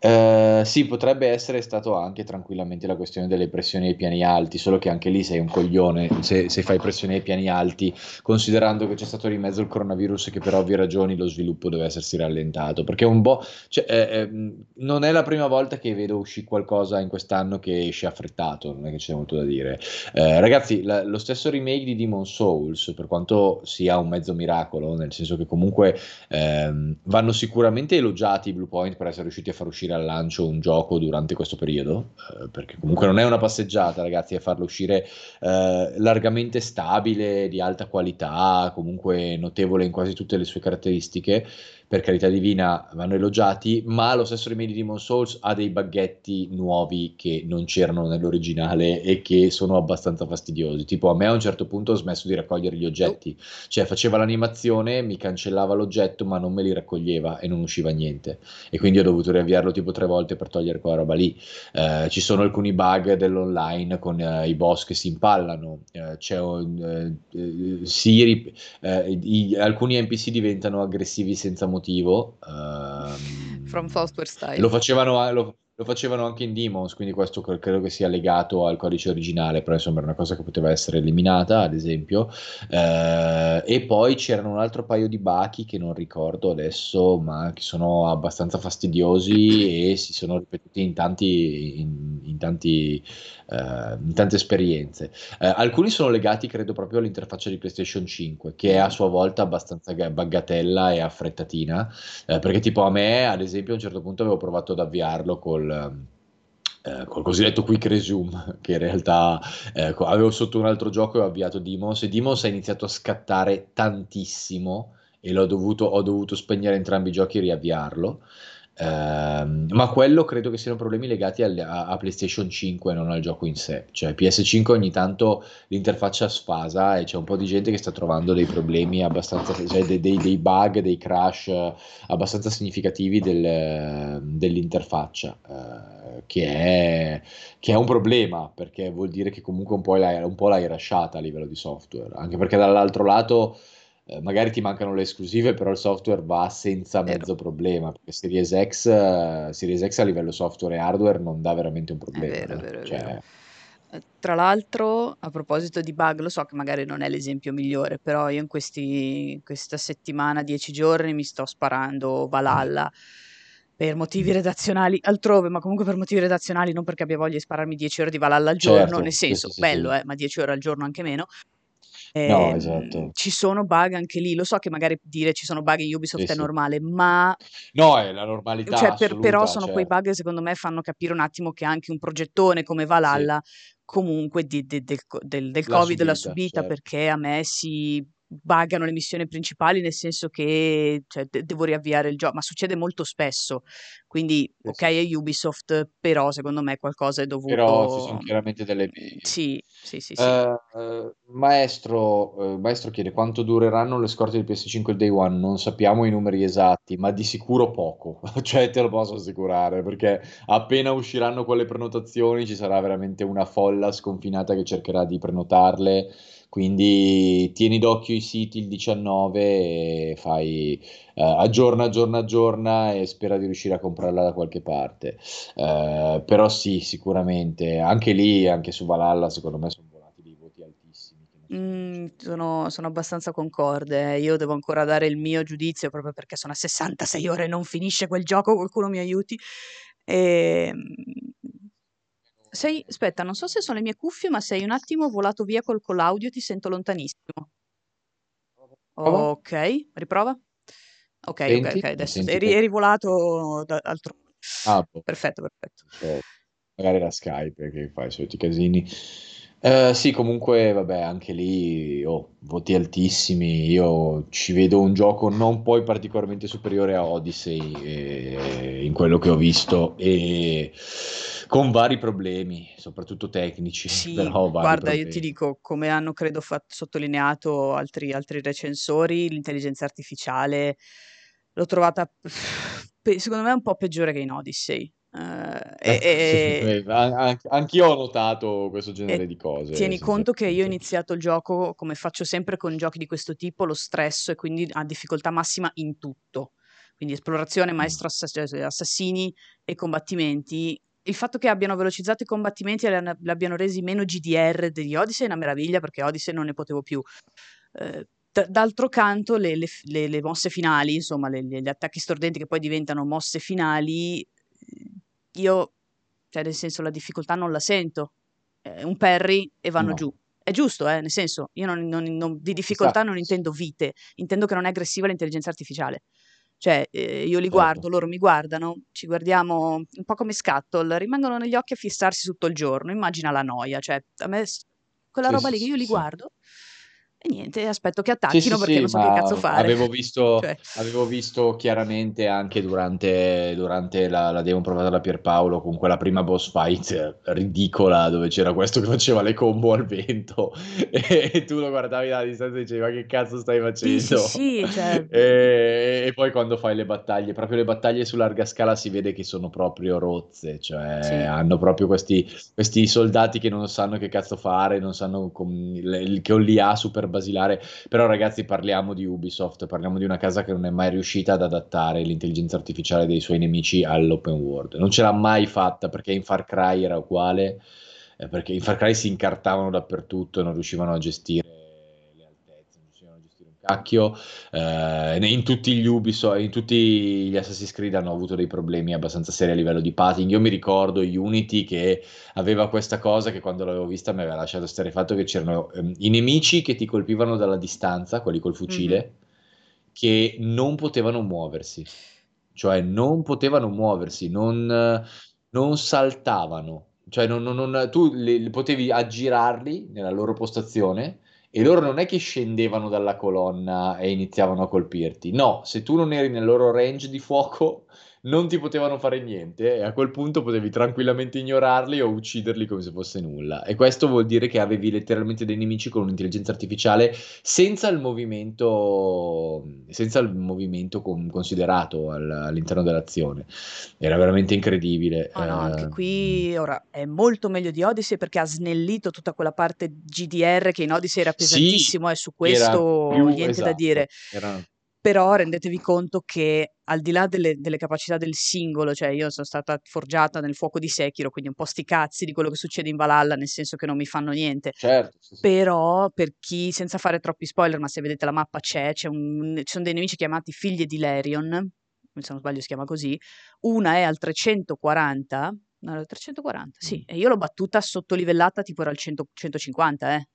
Uh, sì, potrebbe essere stato anche tranquillamente la questione delle pressioni ai piani alti, solo che anche lì sei un coglione se, se, fai pressioni ai piani alti, considerando che c'è stato di mezzo il coronavirus e che per ovvie ragioni lo sviluppo deve essersi rallentato, perché un po'... Cioè, eh, eh, non è la prima volta che vedo uscire qualcosa in quest'anno che esce affrettato, non è che c'è molto da dire. Eh, ragazzi, la, lo stesso remake di Demon Souls, per quanto sia un mezzo miracolo, nel senso che comunque ehm, vanno sicuramente elogiati i Blue Point per essere riusciti a far uscire al lancio un gioco durante questo periodo, eh, perché comunque non è una passeggiata, ragazzi, a farlo uscire eh, largamente stabile, di alta qualità, comunque notevole in quasi tutte le sue caratteristiche per carità divina vanno elogiati, ma lo stesso remake di Demon Souls ha dei baghetti nuovi che non c'erano nell'originale e che sono abbastanza fastidiosi. Tipo a me a un certo punto ho smesso di raccogliere gli oggetti, cioè faceva l'animazione, mi cancellava l'oggetto ma non me li raccoglieva e non usciva niente e quindi ho dovuto riavviarlo tipo tre volte per togliere quella roba lì. Eh, ci sono alcuni bug dell'online con eh, i boss che si impallano, eh, c'è un, eh, eh, si, eh, i, alcuni NPC diventano aggressivi senza motivo motivo. Um, From Software Style. Lo facevano, lo, lo facevano anche in Demons, quindi questo credo che sia legato al codice originale, però insomma era una cosa che poteva essere eliminata, ad esempio. Eh, e poi c'erano un altro paio di bachi che non ricordo adesso, ma che sono abbastanza fastidiosi e si sono ripetuti in, tanti, in, in, tanti, eh, in tante esperienze. Eh, alcuni sono legati, credo, proprio all'interfaccia di PlayStation 5, che è a sua volta abbastanza buggatella e affrettatina, eh, perché tipo a me, ad esempio, a un certo punto avevo provato ad avviarlo col col, eh, col cosiddetto quick resume, che in realtà eh, avevo sotto un altro gioco e ho avviato Dimos e Dimos ha iniziato a scattare tantissimo e dovuto, ho dovuto spegnere entrambi i giochi e riavviarlo. Uh, ma quello credo che siano problemi legati al, a, a, PlayStation 5 non al gioco in sé. Cioè, PS5 ogni tanto l'interfaccia sfasa e c'è un po' di gente che sta trovando dei problemi abbastanza, cioè dei, dei, dei bug, dei crash abbastanza significativi del, dell'interfaccia, uh, che, è, che, è, un problema perché vuol dire che comunque un po' l'hai, un po' l'hai rasciata a livello di software. Anche perché dall'altro lato eh, magari ti mancano le esclusive, però il software va senza mezzo problema, perché Series X, uh, Series X a livello software e hardware non dà veramente un problema. È vero, è vero, cioè... è vero. Eh, tra l'altro, a proposito di bug, lo so che magari non è l'esempio migliore, però io in questi, questa settimana, dieci giorni, mi sto sparando Valhalla per motivi redazionali altrove, ma comunque per motivi redazionali, non perché abbia voglia di spararmi 10 ore di Valhalla al giorno, certo, nel senso, sì, sì, bello, sì. Eh, ma 10 ore al giorno anche meno. No, ehm, esatto. Ci sono bug anche lì, lo so che magari dire ci sono bug in Ubisoft sì, è sì. normale, ma... No, è la normalità cioè, per, Però sono cioè... quei bug che secondo me fanno capire un attimo che anche un progettone come Valhalla sì. comunque di, di, del, del, del Covid subita, l'ha subita certo. perché a me si buggano le missioni principali nel senso che cioè, de- devo riavviare il gioco, ma succede molto spesso. Quindi, sì, ok, è Ubisoft, però secondo me qualcosa è dovuto. Però ci sono chiaramente delle. Sì, sì, sì. sì. Uh, uh, maestro, uh, maestro chiede quanto dureranno le scorte di PS5 il day one. Non sappiamo i numeri esatti, ma di sicuro poco. cioè, te lo posso assicurare perché appena usciranno quelle prenotazioni ci sarà veramente una folla sconfinata che cercherà di prenotarle quindi tieni d'occhio i siti il 19 e fai eh, aggiorna, aggiorna, aggiorna e spera di riuscire a comprarla da qualche parte. Eh, però sì, sicuramente, anche lì, anche su Valhalla, secondo me sono volati dei voti altissimi. Mm, sono, sono, abbastanza concorde. Io devo ancora dare il mio giudizio proprio perché sono a 66 ore e non finisce quel gioco. Qualcuno mi aiuti. E, ehm, sei, aspetta, non so se sono le mie cuffie, ma sei un attimo volato via col, con l'audio, ti sento lontanissimo. Ok, riprova. Ok, ok, ok, adesso eri, eri volato da, altrove. Ah, boh. Perfetto, perfetto. Magari la Skype che fa i soliti casini. Eh, sì, comunque, vabbè, anche lì oh, voti altissimi. Io ci vedo un gioco non poi particolarmente superiore a Odyssey eh, in quello che ho visto e con vari problemi, soprattutto tecnici. Sì, però guarda, problemi. io ti dico, come hanno credo fatto, sottolineato altri, altri recensori, l'intelligenza artificiale l'ho trovata secondo me un po' peggiore che in Odyssey. Uh, eh, e, sì, an- anch'io ho notato questo genere di cose. Tieni conto che io ho iniziato il gioco, come faccio sempre con giochi di questo tipo, lo stress e quindi a difficoltà massima in tutto. Quindi esplorazione, mm. maestro ass- cioè, assassini e combattimenti. Il fatto che abbiano velocizzato i combattimenti e li abbiano resi meno GDR degli Odyssey è una meraviglia perché Odyssey non ne potevo più. D- d'altro canto, le, le, le, le, mosse finali, insomma, gli attacchi stordenti che poi diventano mosse finali, io, cioè nel senso la difficoltà non la sento, è un parry e vanno no. giù. È giusto, eh? nel senso, io non, non, non, di difficoltà esatto. non intendo vite, intendo che non è aggressiva l'intelligenza artificiale. Cioè, eh, io li certo. guardo, loro mi guardano, ci guardiamo un po' come scattle, rimangono negli occhi a fissarsi tutto il giorno, immagina la noia, cioè, a me quella roba lì che io li sì. E niente, aspetto che attacchino sì, sì, perché sì, non so che cazzo fare. Avevo visto, cioè. avevo visto chiaramente anche durante, durante la, la, demo provata da Pierpaolo con quella prima boss fight ridicola dove c'era questo che faceva le combo al vento e, e tu lo guardavi dalla distanza e dicevi ma che cazzo stai facendo? Sì, cioè... e, e, poi quando fai le battaglie, proprio le battaglie su larga scala si vede che sono proprio rozze, cioè hanno proprio questi, questi, soldati che non sanno che cazzo fare, non sanno com- le, che l'IA super basilare, però ragazzi parliamo di Ubisoft, parliamo di una casa che non è mai riuscita ad adattare l'intelligenza artificiale dei suoi nemici all'open world, non ce l'ha mai fatta perché in Far Cry era uguale, eh, perché in Far Cry si incartavano dappertutto e non riuscivano a gestire cacchio. Eh, in tutti gli Ubisoft, in tutti gli Assassin's Creed hanno avuto dei problemi abbastanza seri a livello di pathing. Io mi ricordo Unity che aveva questa cosa che quando l'avevo vista mi aveva lasciato stare fatto che c'erano ehm, i nemici che ti colpivano dalla distanza, quelli col fucile, mm-hmm. che non potevano muoversi. Cioè non potevano muoversi, non, non saltavano. Cioè non, non, tu li, li potevi aggirarli nella loro postazione e loro non è che scendevano dalla colonna e iniziavano a colpirti. No, se tu non eri nel loro range di fuoco, non ti potevano fare niente e a quel punto potevi tranquillamente ignorarli o ucciderli come se fosse nulla. E questo vuol dire che avevi letteralmente dei nemici con un'intelligenza artificiale senza il movimento, senza il movimento con, considerato all, all'interno dell'azione. Era veramente incredibile. Oh no, anche qui mm. ora è molto meglio di Odyssey perché ha snellito tutta quella parte GDR che in Odyssey era pesantissimo sì, e su questo più, niente esatto, da dire. Era però rendetevi conto che al di là delle, delle, capacità del singolo, cioè io sono stata forgiata nel fuoco di Sekiro, quindi un po' sti cazzi di quello che succede in Valhalla, nel senso che non mi fanno niente. Certo, sì, sì. Però per chi, senza fare troppi spoiler, ma se vedete la mappa c'è, un, ci sono dei nemici chiamati figlie di Larion, se non sbaglio si chiama così, una è al 340, no, al 340, sì, mm. e io l'ho battuta sottolivellata tipo era al 100, 150, eh.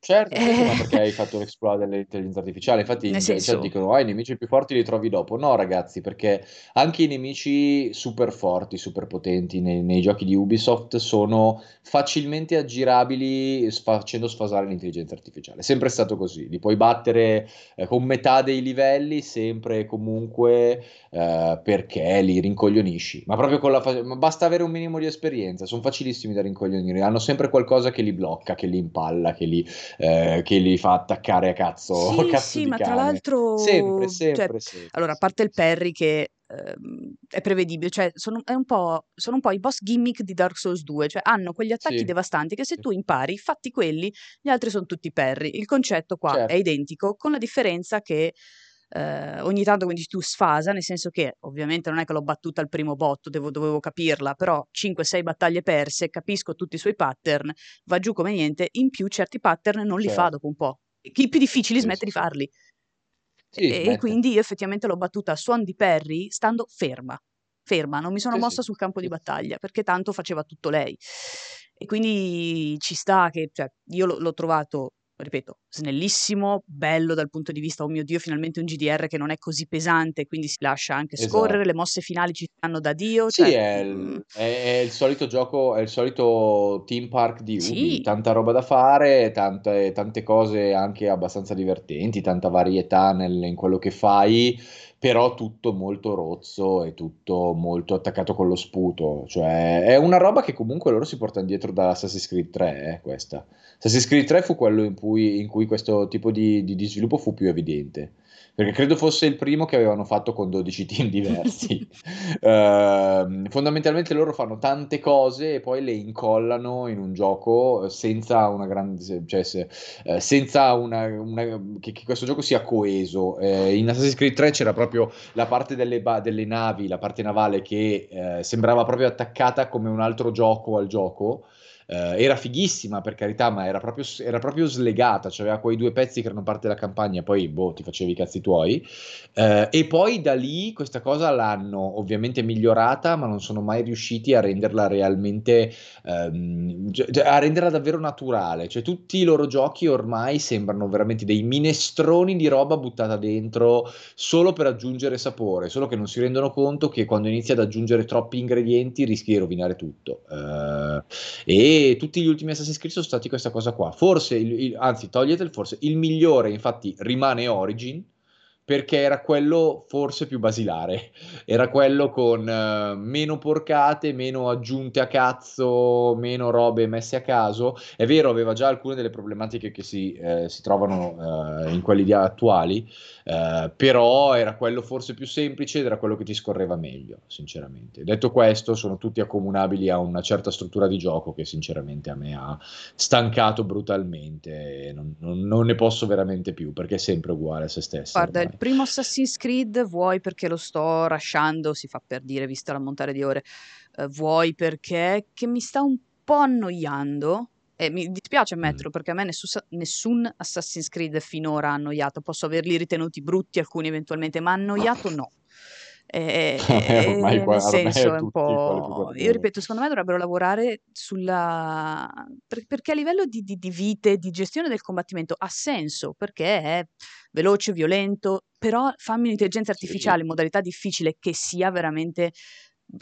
Certo, certo, ma perché hai fatto l'exploit dell'intelligenza artificiale. Infatti, Nel cioè, senso... dicono: ah, i nemici più forti li trovi dopo. No, ragazzi, perché anche i nemici super forti, super potenti nei, nei giochi di Ubisoft sono facilmente aggirabili facendo sfasare l'intelligenza artificiale. È sempre stato così. Li puoi battere eh, con metà dei livelli, sempre e comunque eh, perché li rincoglionisci. Ma proprio con la fa- ma basta avere un minimo di esperienza. Sono facilissimi da rincoglionire. Hanno sempre qualcosa che li blocca, che li impalla, che li eh, che li fa attaccare a cazzo. Sì, cazzo sì, ma cane. tra l'altro... Sempre, sempre, cioè, sempre. Allora, a parte il Perry che ehm, è prevedibile, cioè sono, un sono, un po', i boss gimmick di Dark Souls 2, cioè hanno quegli attacchi sì. devastanti che se tu impari, fatti quelli, gli altri sono tutti Perry. Il concetto qua certo. è identico, con la differenza che eh, ogni tanto quindi tu sfasa, nel senso che ovviamente non è che l'ho battuta al primo botto, devo, dovevo capirla, però 5-6 battaglie perse, capisco tutti i suoi pattern, va giù come niente, in più certi pattern non li certo. fa dopo un po'. I più difficili sì, smette sì, di farli. Sì, e, e quindi io effettivamente l'ho battuta a suon di Perry stando ferma, ferma, non mi sono mossa sul campo di battaglia, perché tanto faceva tutto lei. E quindi ci sta che, cioè, io l'ho trovato ripeto, snellissimo, bello dal punto di vista, oh mio Dio, finalmente un GDR che non è così pesante, quindi si lascia anche scorrere, esatto. le mosse finali ci stanno da Dio. Sì, cioè, è, il, mm. è, è, il, solito gioco, è il solito team park di Ubi, sì. tanta roba da fare, tante, tante, cose anche abbastanza divertenti, tanta varietà nel, in quello che fai però tutto molto rozzo e tutto molto attaccato con lo sputo. Cioè, è una roba che comunque loro si portano dietro da Assassin's Creed 3, eh, questa. Assassin's Creed 3 fu quello in cui, in cui questo tipo di, di, di sviluppo fu più evidente perché credo fosse il primo che avevano fatto con 12 team diversi. uh, fondamentalmente loro fanno tante cose e poi le incollano in un gioco senza una grande, cioè se, uh, senza una, una che, che, questo gioco sia coeso. Uh, in Assassin's Creed 3 c'era proprio la parte delle, ba- delle navi, la parte navale che eh, sembrava proprio attaccata come un altro gioco al gioco eh, era fighissima per carità, ma era proprio, era proprio slegata, cioè aveva quei due pezzi che erano parte della campagna, poi boh, ti facevi i cazzi tuoi. Eh, e poi da lì questa cosa l'hanno ovviamente migliorata, ma non sono mai riusciti a renderla realmente, ehm, cioè, a renderla davvero naturale. Cioè tutti i loro giochi ormai sembrano veramente dei minestroni di roba buttata dentro solo per aggiungere sapore, solo che non si rendono conto che quando inizi ad aggiungere troppi ingredienti rischi di rovinare tutto. Eh, e tutti gli ultimi Assassin's Creed sono stati questa cosa qua. Forse, il, il, anzi, togliete il forse, il migliore infatti rimane Origin, perché era quello forse più basilare, era quello con uh, meno porcate, meno aggiunte a cazzo, meno robe messe a caso. È vero, aveva già alcune delle problematiche che si, eh, si trovano uh, in quelli attuali, uh, però era quello forse più semplice ed era quello che ti scorreva meglio, sinceramente. Detto questo, sono tutti accomunabili a una certa struttura di gioco che sinceramente a me ha stancato brutalmente, non, non, non ne posso veramente più perché è sempre uguale a se stesso. Guarda, ormai primo Assassin's Creed vuoi perché lo sto rasciando, si fa per dire, visto l'ammontare di ore, eh, vuoi perché che mi sta un po' annoiando. E mi dispiace mm. ammetterlo perché a me nessun, nessun Assassin's Creed finora ha annoiato. Posso averli ritenuti brutti, alcuni eventualmente, ma annoiato no. E, ormai, nel senso è un po'... Io ripeto, secondo me dovrebbero lavorare sulla... Per, perché a livello di, di, di vite, di gestione del combattimento ha senso, perché è veloce, violento, però fammi un'intelligenza artificiale in modalità difficile che sia veramente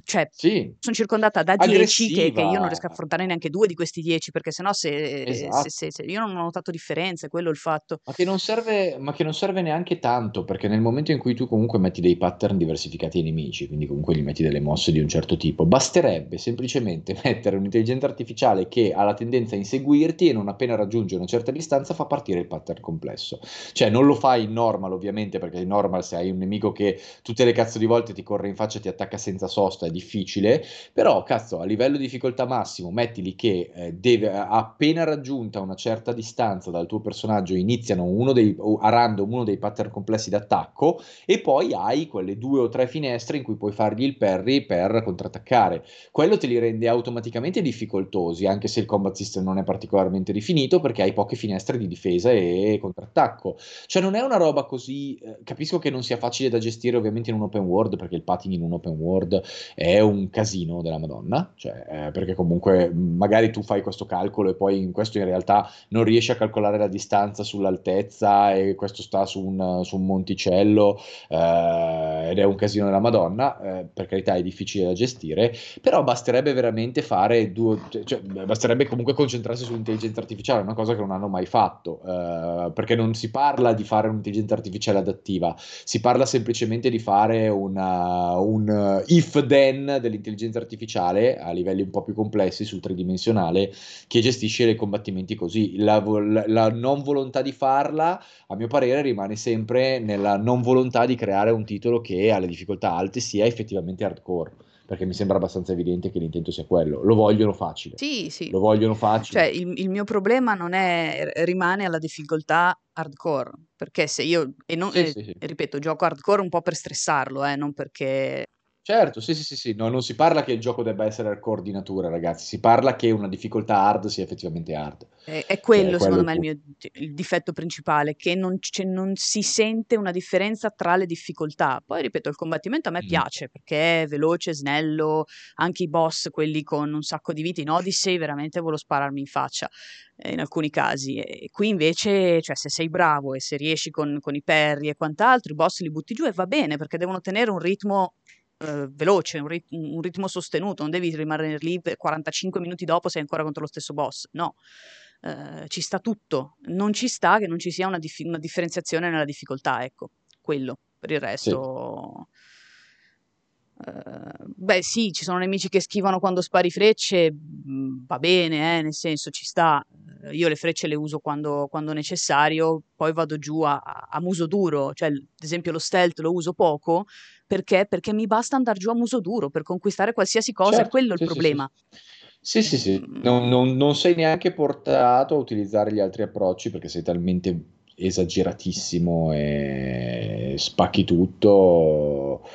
cioè, sì. sono circondata da 10 che, che, io non riesco a affrontare neanche due di questi 10, perché sennò se, esatto. se, se, se, io non ho notato differenze, quello è il fatto. Ma che, non serve, ma che non serve neanche tanto, perché nel momento in cui tu comunque metti dei pattern diversificati ai nemici, quindi comunque gli metti delle mosse di un certo tipo, basterebbe semplicemente mettere un'intelligenza artificiale che ha la tendenza a inseguirti e non appena raggiunge una certa distanza fa partire il pattern complesso. Cioè non lo fai in normal ovviamente, perché in normal se hai un nemico che tutte le cazzo di volte ti corre in faccia e ti attacca senza sosta, risposta è difficile, però cazzo, a livello di difficoltà massimo, mettili che eh, deve, appena raggiunta una certa distanza dal tuo personaggio, iniziano uno dei, a random uno dei pattern complessi d'attacco e poi hai quelle due o tre finestre in cui puoi fargli il parry per contrattaccare. Quello te li rende automaticamente difficoltosi, anche se il combat system non è particolarmente rifinito, perché hai poche finestre di difesa e contrattacco. Cioè non è una roba così... Eh, capisco che non sia facile da gestire ovviamente in un open world, perché il pattern in un open world è un casino della Madonna, cioè, eh, perché comunque magari tu fai questo calcolo e poi in questo in realtà non riesci a calcolare la distanza sull'altezza e questo sta su un, su un monticello eh, ed è un casino della Madonna, eh, per carità è difficile da gestire, però basterebbe veramente fare due, cioè, basterebbe comunque concentrarsi sull'intelligenza artificiale, una cosa che non hanno mai fatto, eh, perché non si parla di fare un'intelligenza artificiale adattiva, si parla semplicemente di fare una, un if then dell'intelligenza artificiale a livelli un po' più complessi sul tridimensionale che gestisce i combattimenti così. La, la, non volontà di farla, a mio parere, rimane sempre nella non volontà di creare un titolo che alle difficoltà alte sia effettivamente hardcore perché mi sembra abbastanza evidente che l'intento sia quello. Lo vogliono facile. Sì, sì. Lo vogliono facile. Cioè, il, il mio problema non è, rimane alla difficoltà hardcore, perché se io, e, non, sì, e, sì, sì. ripeto, gioco hardcore un po' per stressarlo, eh, non perché Certo, sì, sì, sì, sì. No, non si parla che il gioco debba essere hardcore di natura, ragazzi, si parla che una difficoltà hard sia effettivamente hard. È, è quello, cioè, secondo me, il mio il difetto principale, che non, cioè, non, si sente una differenza tra le difficoltà. Poi, ripeto, il combattimento a me mm. piace, perché è veloce, snello, anche i boss, quelli con un sacco di vite in Odyssey, veramente volevo spararmi in faccia eh, in alcuni casi. E qui invece, cioè, se sei bravo e se riesci con, con i perri e quant'altro, i boss li butti giù e va bene, perché devono tenere un ritmo eh, veloce, un, rit- un, ritmo sostenuto, non devi rimanere lì per 45 minuti dopo sei ancora contro lo stesso boss, no. Eh, ci sta tutto, non ci sta che non ci sia una, dif- una differenziazione nella difficoltà, ecco, quello, per il resto... Sì. Uh, beh, sì, ci sono nemici che schivano quando spari frecce, mh, va bene, eh, nel senso ci sta. Uh, io le frecce le uso quando, quando necessario, poi vado giù a, a, muso duro, cioè ad esempio lo stealth lo uso poco, perché? Perché mi basta andare giù a muso duro per conquistare qualsiasi cosa, certo, quello è il sì, problema. Sì, sì, sì. Mm. Non, non, non, sei neanche portato a utilizzare gli altri approcci perché sei talmente esageratissimo e spacchi tutto.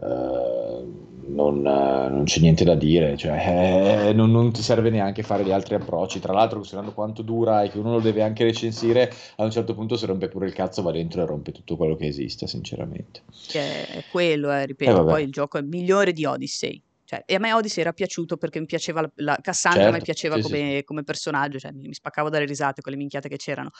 Uh, non, non, c'è niente da dire, cioè, eh, non, non, ti serve neanche fare gli altri approcci. Tra l'altro, considerando quanto dura e che uno lo deve anche recensire, a un certo punto si rompe pure il cazzo, va dentro e rompe tutto quello che esiste, sinceramente. Che è quello, eh, ripeto, eh, poi il gioco è migliore di Odyssey. Cioè, e a me Odyssey era piaciuto perché mi piaceva la, la Cassandra, certo, mi piaceva sì, come, sì. come, personaggio, cioè mi, mi, spaccavo dalle risate con le minchiate che c'erano.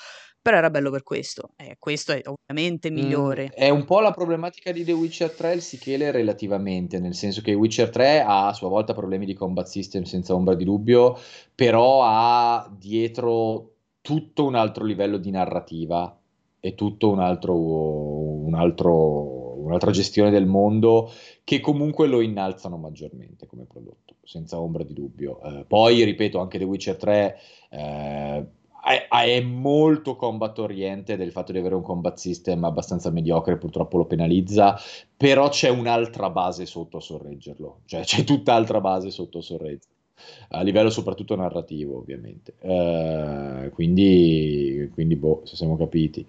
Però era bello per questo. Eh, questo è ovviamente mm, migliore. Mm, è un po' la problematica di The Witcher 3 il Sichele relativamente, nel senso che Witcher 3 ha a sua volta problemi di combat system senza ombra di dubbio, però ha dietro tutto un altro livello di narrativa e tutto un altro, un altro un'altra gestione del mondo che comunque lo innalzano maggiormente come prodotto, senza ombra di dubbio. Eh, poi, ripeto, anche The Witcher 3 eh, è, è, molto combat oriente del fatto di avere un combat system abbastanza mediocre, purtroppo lo penalizza, però c'è un'altra base sotto a sorreggerlo, cioè c'è tutt'altra base sotto a sorreggerlo a livello soprattutto narrativo ovviamente uh, quindi, quindi boh se siamo capiti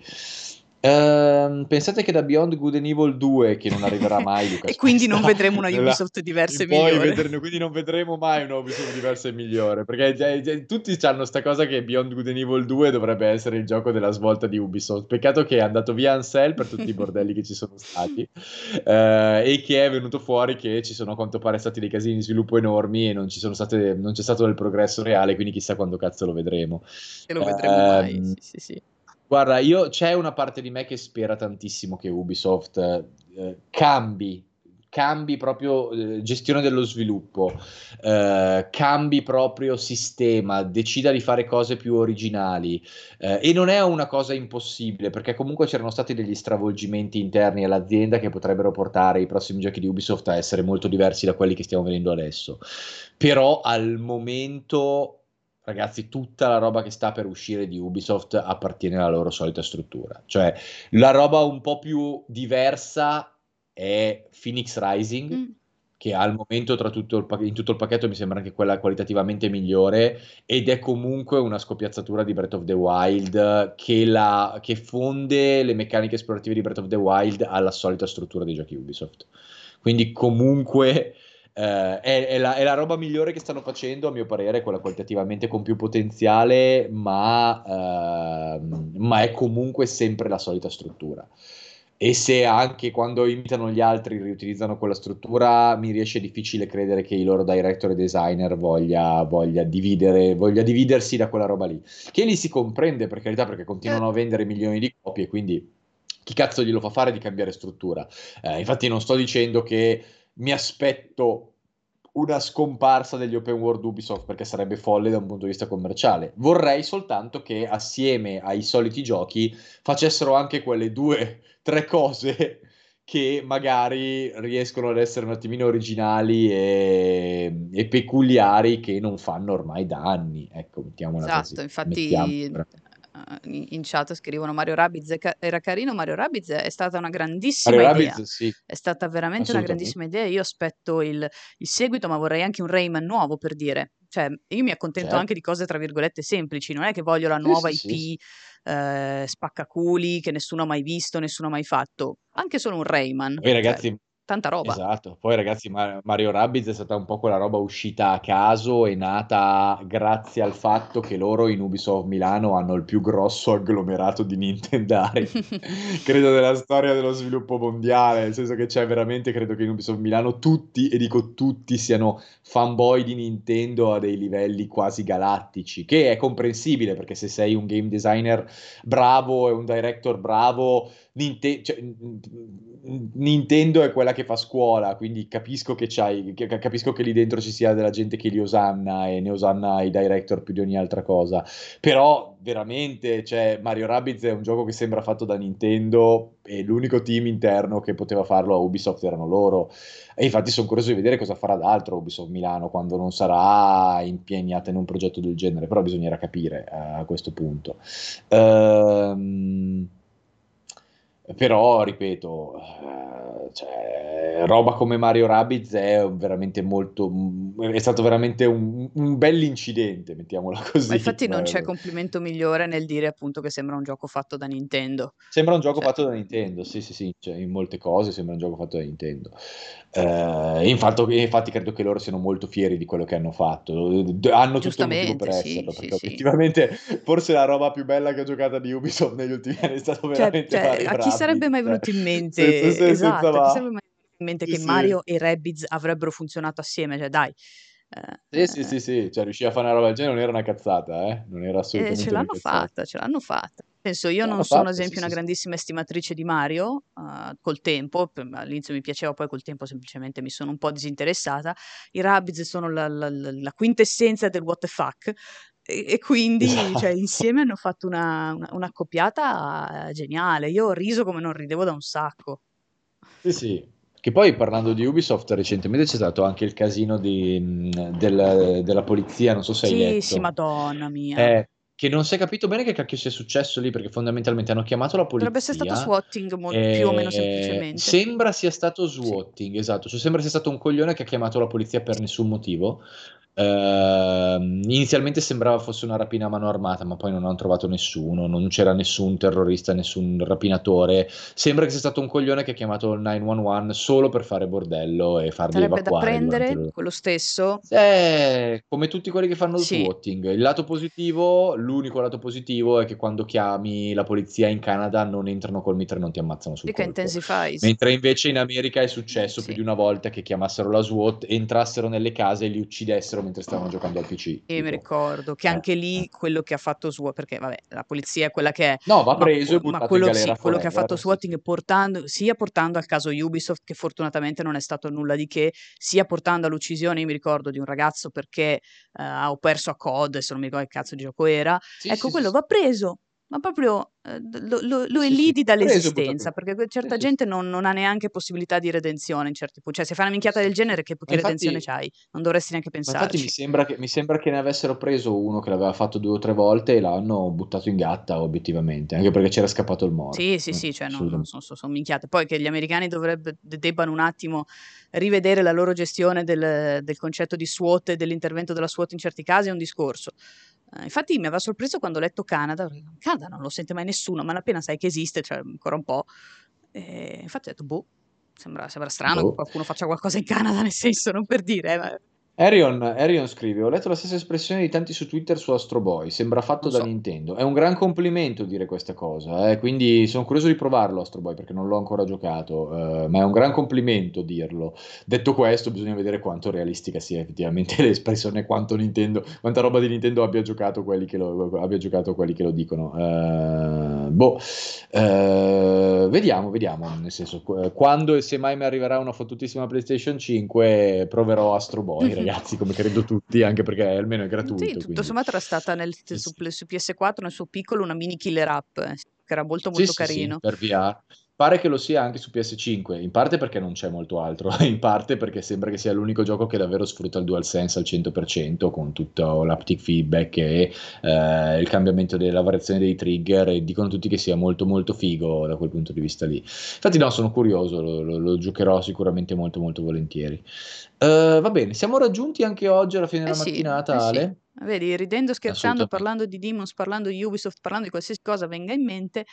Uh, pensate che da Beyond Good and Evil 2 che non arriverà mai Lucas e quindi non vedremo una Ubisoft diversa e migliore. vederne, quindi non vedremo mai una Ubisoft diversa e migliore perché già, già, tutti hanno questa cosa che Beyond Good and Evil 2 dovrebbe essere il gioco della svolta di Ubisoft. Peccato che è andato via Ansel per tutti i bordelli che ci sono stati uh, e che è venuto fuori che ci sono a quanto pare stati dei casini di sviluppo enormi e non, state, non c'è stato del progresso reale quindi chissà quando cazzo lo vedremo. E lo vedremo uh, mai sì sì sì Guarda, io c'è una parte di me che spera tantissimo che Ubisoft eh, cambi cambi proprio eh, gestione dello sviluppo, eh, cambi proprio sistema, decida di fare cose più originali eh, e non è una cosa impossibile perché comunque c'erano stati degli stravolgimenti interni all'azienda che potrebbero portare i prossimi giochi di Ubisoft a essere molto diversi da quelli che stiamo vedendo adesso. Però al momento ragazzi, tutta la roba che sta per uscire di Ubisoft appartiene alla loro solita struttura. Cioè, la roba un po' più diversa è Phoenix Rising, mm. che al momento tutto il, in tutto il pacchetto mi sembra anche quella qualitativamente migliore, ed è comunque una scoppiazzatura di Breath of the Wild che, la, che fonde le meccaniche esplorative di Breath of the Wild alla solita struttura dei giochi Ubisoft. Quindi comunque... Uh, è, è, la, è, la, roba migliore che stanno facendo, a mio parere, quella qualitativamente con più potenziale, ma, uh, ma è comunque sempre la solita struttura e se anche quando imitano gli altri riutilizzano quella struttura, mi riesce difficile credere che i loro director e designer voglia, voglia, dividere, voglia dividersi da quella roba lì. Che lì si comprende per carità perché continuano a vendere milioni di copie, quindi chi cazzo glielo fa fare di cambiare struttura? Eh, infatti non sto dicendo che mi aspetto una scomparsa degli open world Ubisoft perché sarebbe folle da un punto di vista commerciale. Vorrei soltanto che assieme ai soliti giochi facessero anche quelle due, tre cose che magari riescono ad essere un attimino originali e, e peculiari che non fanno ormai da anni. Ecco, mettiamola esatto, così. infatti Mettiamola in chat scrivono Mario Rabbids era carino, Mario Rabbids è stata una grandissima Mario idea. Rabbids, sì. È stata veramente una grandissima idea. Io aspetto il, il, seguito, ma vorrei anche un Rayman nuovo per dire. Cioè, io mi accontento certo. anche di cose tra virgolette semplici, non è che voglio la nuova sì, IP sì, eh, spaccaculi che nessuno ha mai visto, nessuno ha mai fatto. Anche solo un Rayman. Poi ragazzi, cioè, tanta roba. Esatto, poi ragazzi Mario Rabbids è stata un po' quella roba uscita a caso e nata grazie al fatto che loro in Ubisoft Milano hanno il più grosso agglomerato di Nintendari, credo della storia dello sviluppo mondiale, nel senso che c'è veramente, credo che in Ubisoft Milano tutti, e dico tutti, siano fanboy di Nintendo a dei livelli quasi galattici, che è comprensibile perché se sei un game designer bravo e un director bravo Ninte- cioè, Nintendo è quella che fa scuola, quindi capisco che, capisco che lì dentro ci sia della gente che li osanna e ne osanna i director più di ogni altra cosa. Però veramente, cioè, Mario Rabbids è un gioco che sembra fatto da Nintendo e l'unico team interno che poteva farlo a Ubisoft erano loro. E infatti sono curioso di vedere cosa farà d'altro Ubisoft Milano quando non sarà impegnata in un progetto del genere, però bisognerà capire uh, a questo punto. Ehm... Però, ripeto, eh, cioè, roba come Mario Rabbids è veramente molto. è stato veramente un, un bell'incidente, mettiamola così. Ma infatti non c'è complimento migliore nel dire appunto che sembra un gioco fatto da Nintendo. Sembra un gioco cioè. fatto da Nintendo, sì, sì, sì, cioè, in molte cose sembra un gioco fatto da Nintendo. Eh, infatti, infatti, credo che loro siano molto fieri di quello che hanno fatto. Hanno tutto il motivo per sì, esserlo, sì, perché sì. effettivamente forse la roba più bella che ho giocato di Ubisoft negli ultimi anni è stato cioè, veramente cioè, Mario Rabbids sarebbe mai venuto in mente, senza, senza, esatto, senza chi sarebbe mai venuto in mente sì, che sì. Mario e Rabbids avrebbero funzionato assieme, cioè dai. Eh, sì, sì, sì, sì, cioè riuscire a fare una roba del genere non era una cazzata, eh? non era assolutamente eh, ce l'hanno fatta, ce l'hanno fatta. Penso, io non sono, ad esempio, sì, una sì, grandissima estimatrice di Mario, uh, col tempo, all'inizio mi piaceva, poi col tempo semplicemente mi sono un po' disinteressata. I Rabbids sono la, la, la quintessenza del what the fuck, e, quindi esatto. cioè, insieme hanno fatto una, una, un'accoppiata geniale. Io ho riso come non ridevo da un sacco. Sì, sì. Che poi parlando di Ubisoft, recentemente c'è stato anche il casino di, del, della polizia, non so se hai sì, letto. Sì, madonna mia. Eh, che non si è capito bene che cacchio sia successo lì, perché fondamentalmente hanno chiamato la polizia. Dovrebbe essere stato swatting mo- più o meno semplicemente. Sembra sia stato swatting, sì. esatto. Cioè sembra sia stato un coglione che ha chiamato la polizia per nessun motivo. Uh, inizialmente sembrava fosse una rapina a mano armata, ma poi non hanno trovato nessuno, non c'era nessun terrorista, nessun rapinatore. Sembra che sia stato un coglione che ha chiamato il 911 solo per fare bordello e farli Sarebbe evacuare. da prendere quello stesso? Eh, come tutti quelli che fanno sì. swatting. Il lato positivo, l'unico lato positivo è che quando chiami la polizia in Canada non entrano col mitra e non ti ammazzano sul Dica colpo. Mentre invece in America è successo sì. più di una volta che chiamassero la SWAT, entrassero nelle case e li uccidessero mentre stavano giocando al PC. E tipo. mi ricordo che eh. anche lì quello che ha fatto SWAT, perché vabbè, la polizia è quella che è... No, va preso ma, e buttato ma quello, in galera sì, quello che ha fatto SWAT portando, sia portando al caso Ubisoft, che fortunatamente non è stato nulla di che, sia portando all'uccisione, io mi ricordo, di un ragazzo perché uh, ho perso a COD, se non mi ricordo che cazzo di gioco era. Sì, ecco, sì, quello va preso, ma proprio eh, lo, lo, lo elidi dall'esistenza, perché certa gente non, non, ha neanche possibilità di redenzione in certi punti. Cioè, se fai una minchiata del genere, che, che infatti, redenzione c'hai? Non dovresti neanche pensarci. Infatti mi sembra, che, mi sembra, che, ne avessero preso uno che l'aveva fatto due o tre volte e l'hanno buttato in gatta, obiettivamente, anche perché c'era scappato il morto. Sì, sì, sì, cioè non, non sono, sono minchiate. Poi che gli americani dovrebbe, debbano un attimo rivedere la loro gestione del, del concetto di SWAT e dell'intervento della SWAT in certi casi è un discorso. Uh, infatti mi aveva sorpreso quando ho letto Canada, Canada non lo sente mai nessuno, ma appena sai che esiste, cioè ancora un po'. E infatti ho detto, boh, sembra, sembra strano boh. che qualcuno faccia qualcosa in Canada, nel senso, non per dire, ma Arion, Arion scrive: Ho letto la stessa espressione di tanti su Twitter su Astro Boy. Sembra fatto da Nintendo. È un gran complimento dire questa cosa. Eh? Quindi sono curioso di provarlo Astro Boy perché non l'ho ancora giocato. Eh, ma è un gran complimento dirlo. Detto questo, bisogna vedere quanto realistica sia effettivamente l'espressione, quanto Nintendo, quanta roba di Nintendo abbia giocato quelli che lo, abbia giocato quelli che lo dicono. Eh, boh, eh, vediamo, vediamo. Nel senso, quando e se mai mi arriverà una fottutissima PlayStation 5, proverò Astro Boy ragazzi, come credo tutti, anche perché almeno è gratuito. Sì, tutto quindi. sommato era stata nel, su, su, PS4 nel suo piccolo una mini killer app, eh, che era molto molto sì, carino. Sì, per VR. Pare che lo sia anche su PS5, in parte perché non c'è molto altro, in parte perché sembra che sia l'unico gioco che davvero sfrutta il DualSense al 100% con tutto l'aptic feedback e eh, il cambiamento della variazione dei trigger e dicono tutti che sia molto molto figo da quel punto di vista lì. Infatti no, sono curioso, lo, lo, lo giocherò sicuramente molto molto volentieri. Uh, va bene, siamo raggiunti anche oggi alla fine eh della sì, mattinata, eh Ale. Sì. Vedi, ridendo, scherzando, parlando di Demons, parlando di Ubisoft, parlando di qualsiasi cosa venga in mente,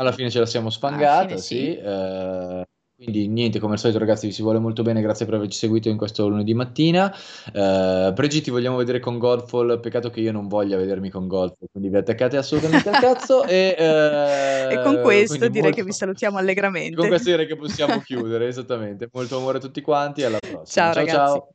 alla fine ce la siamo spangata, sì. sì. Eh, quindi niente, come al solito ragazzi vi si vuole molto bene, grazie per averci seguito in questo lunedì mattina. Eh, Pregi ti vogliamo vedere con Godfall, peccato che io non voglia vedermi con Godfall, quindi vi attaccate assolutamente al cazzo. E, eh, e con questo direi molto... che vi salutiamo allegramente. Con questo direi che possiamo chiudere, esattamente. Molto amore a tutti quanti, alla prossima. Ciao, ciao ragazzi. Ciao.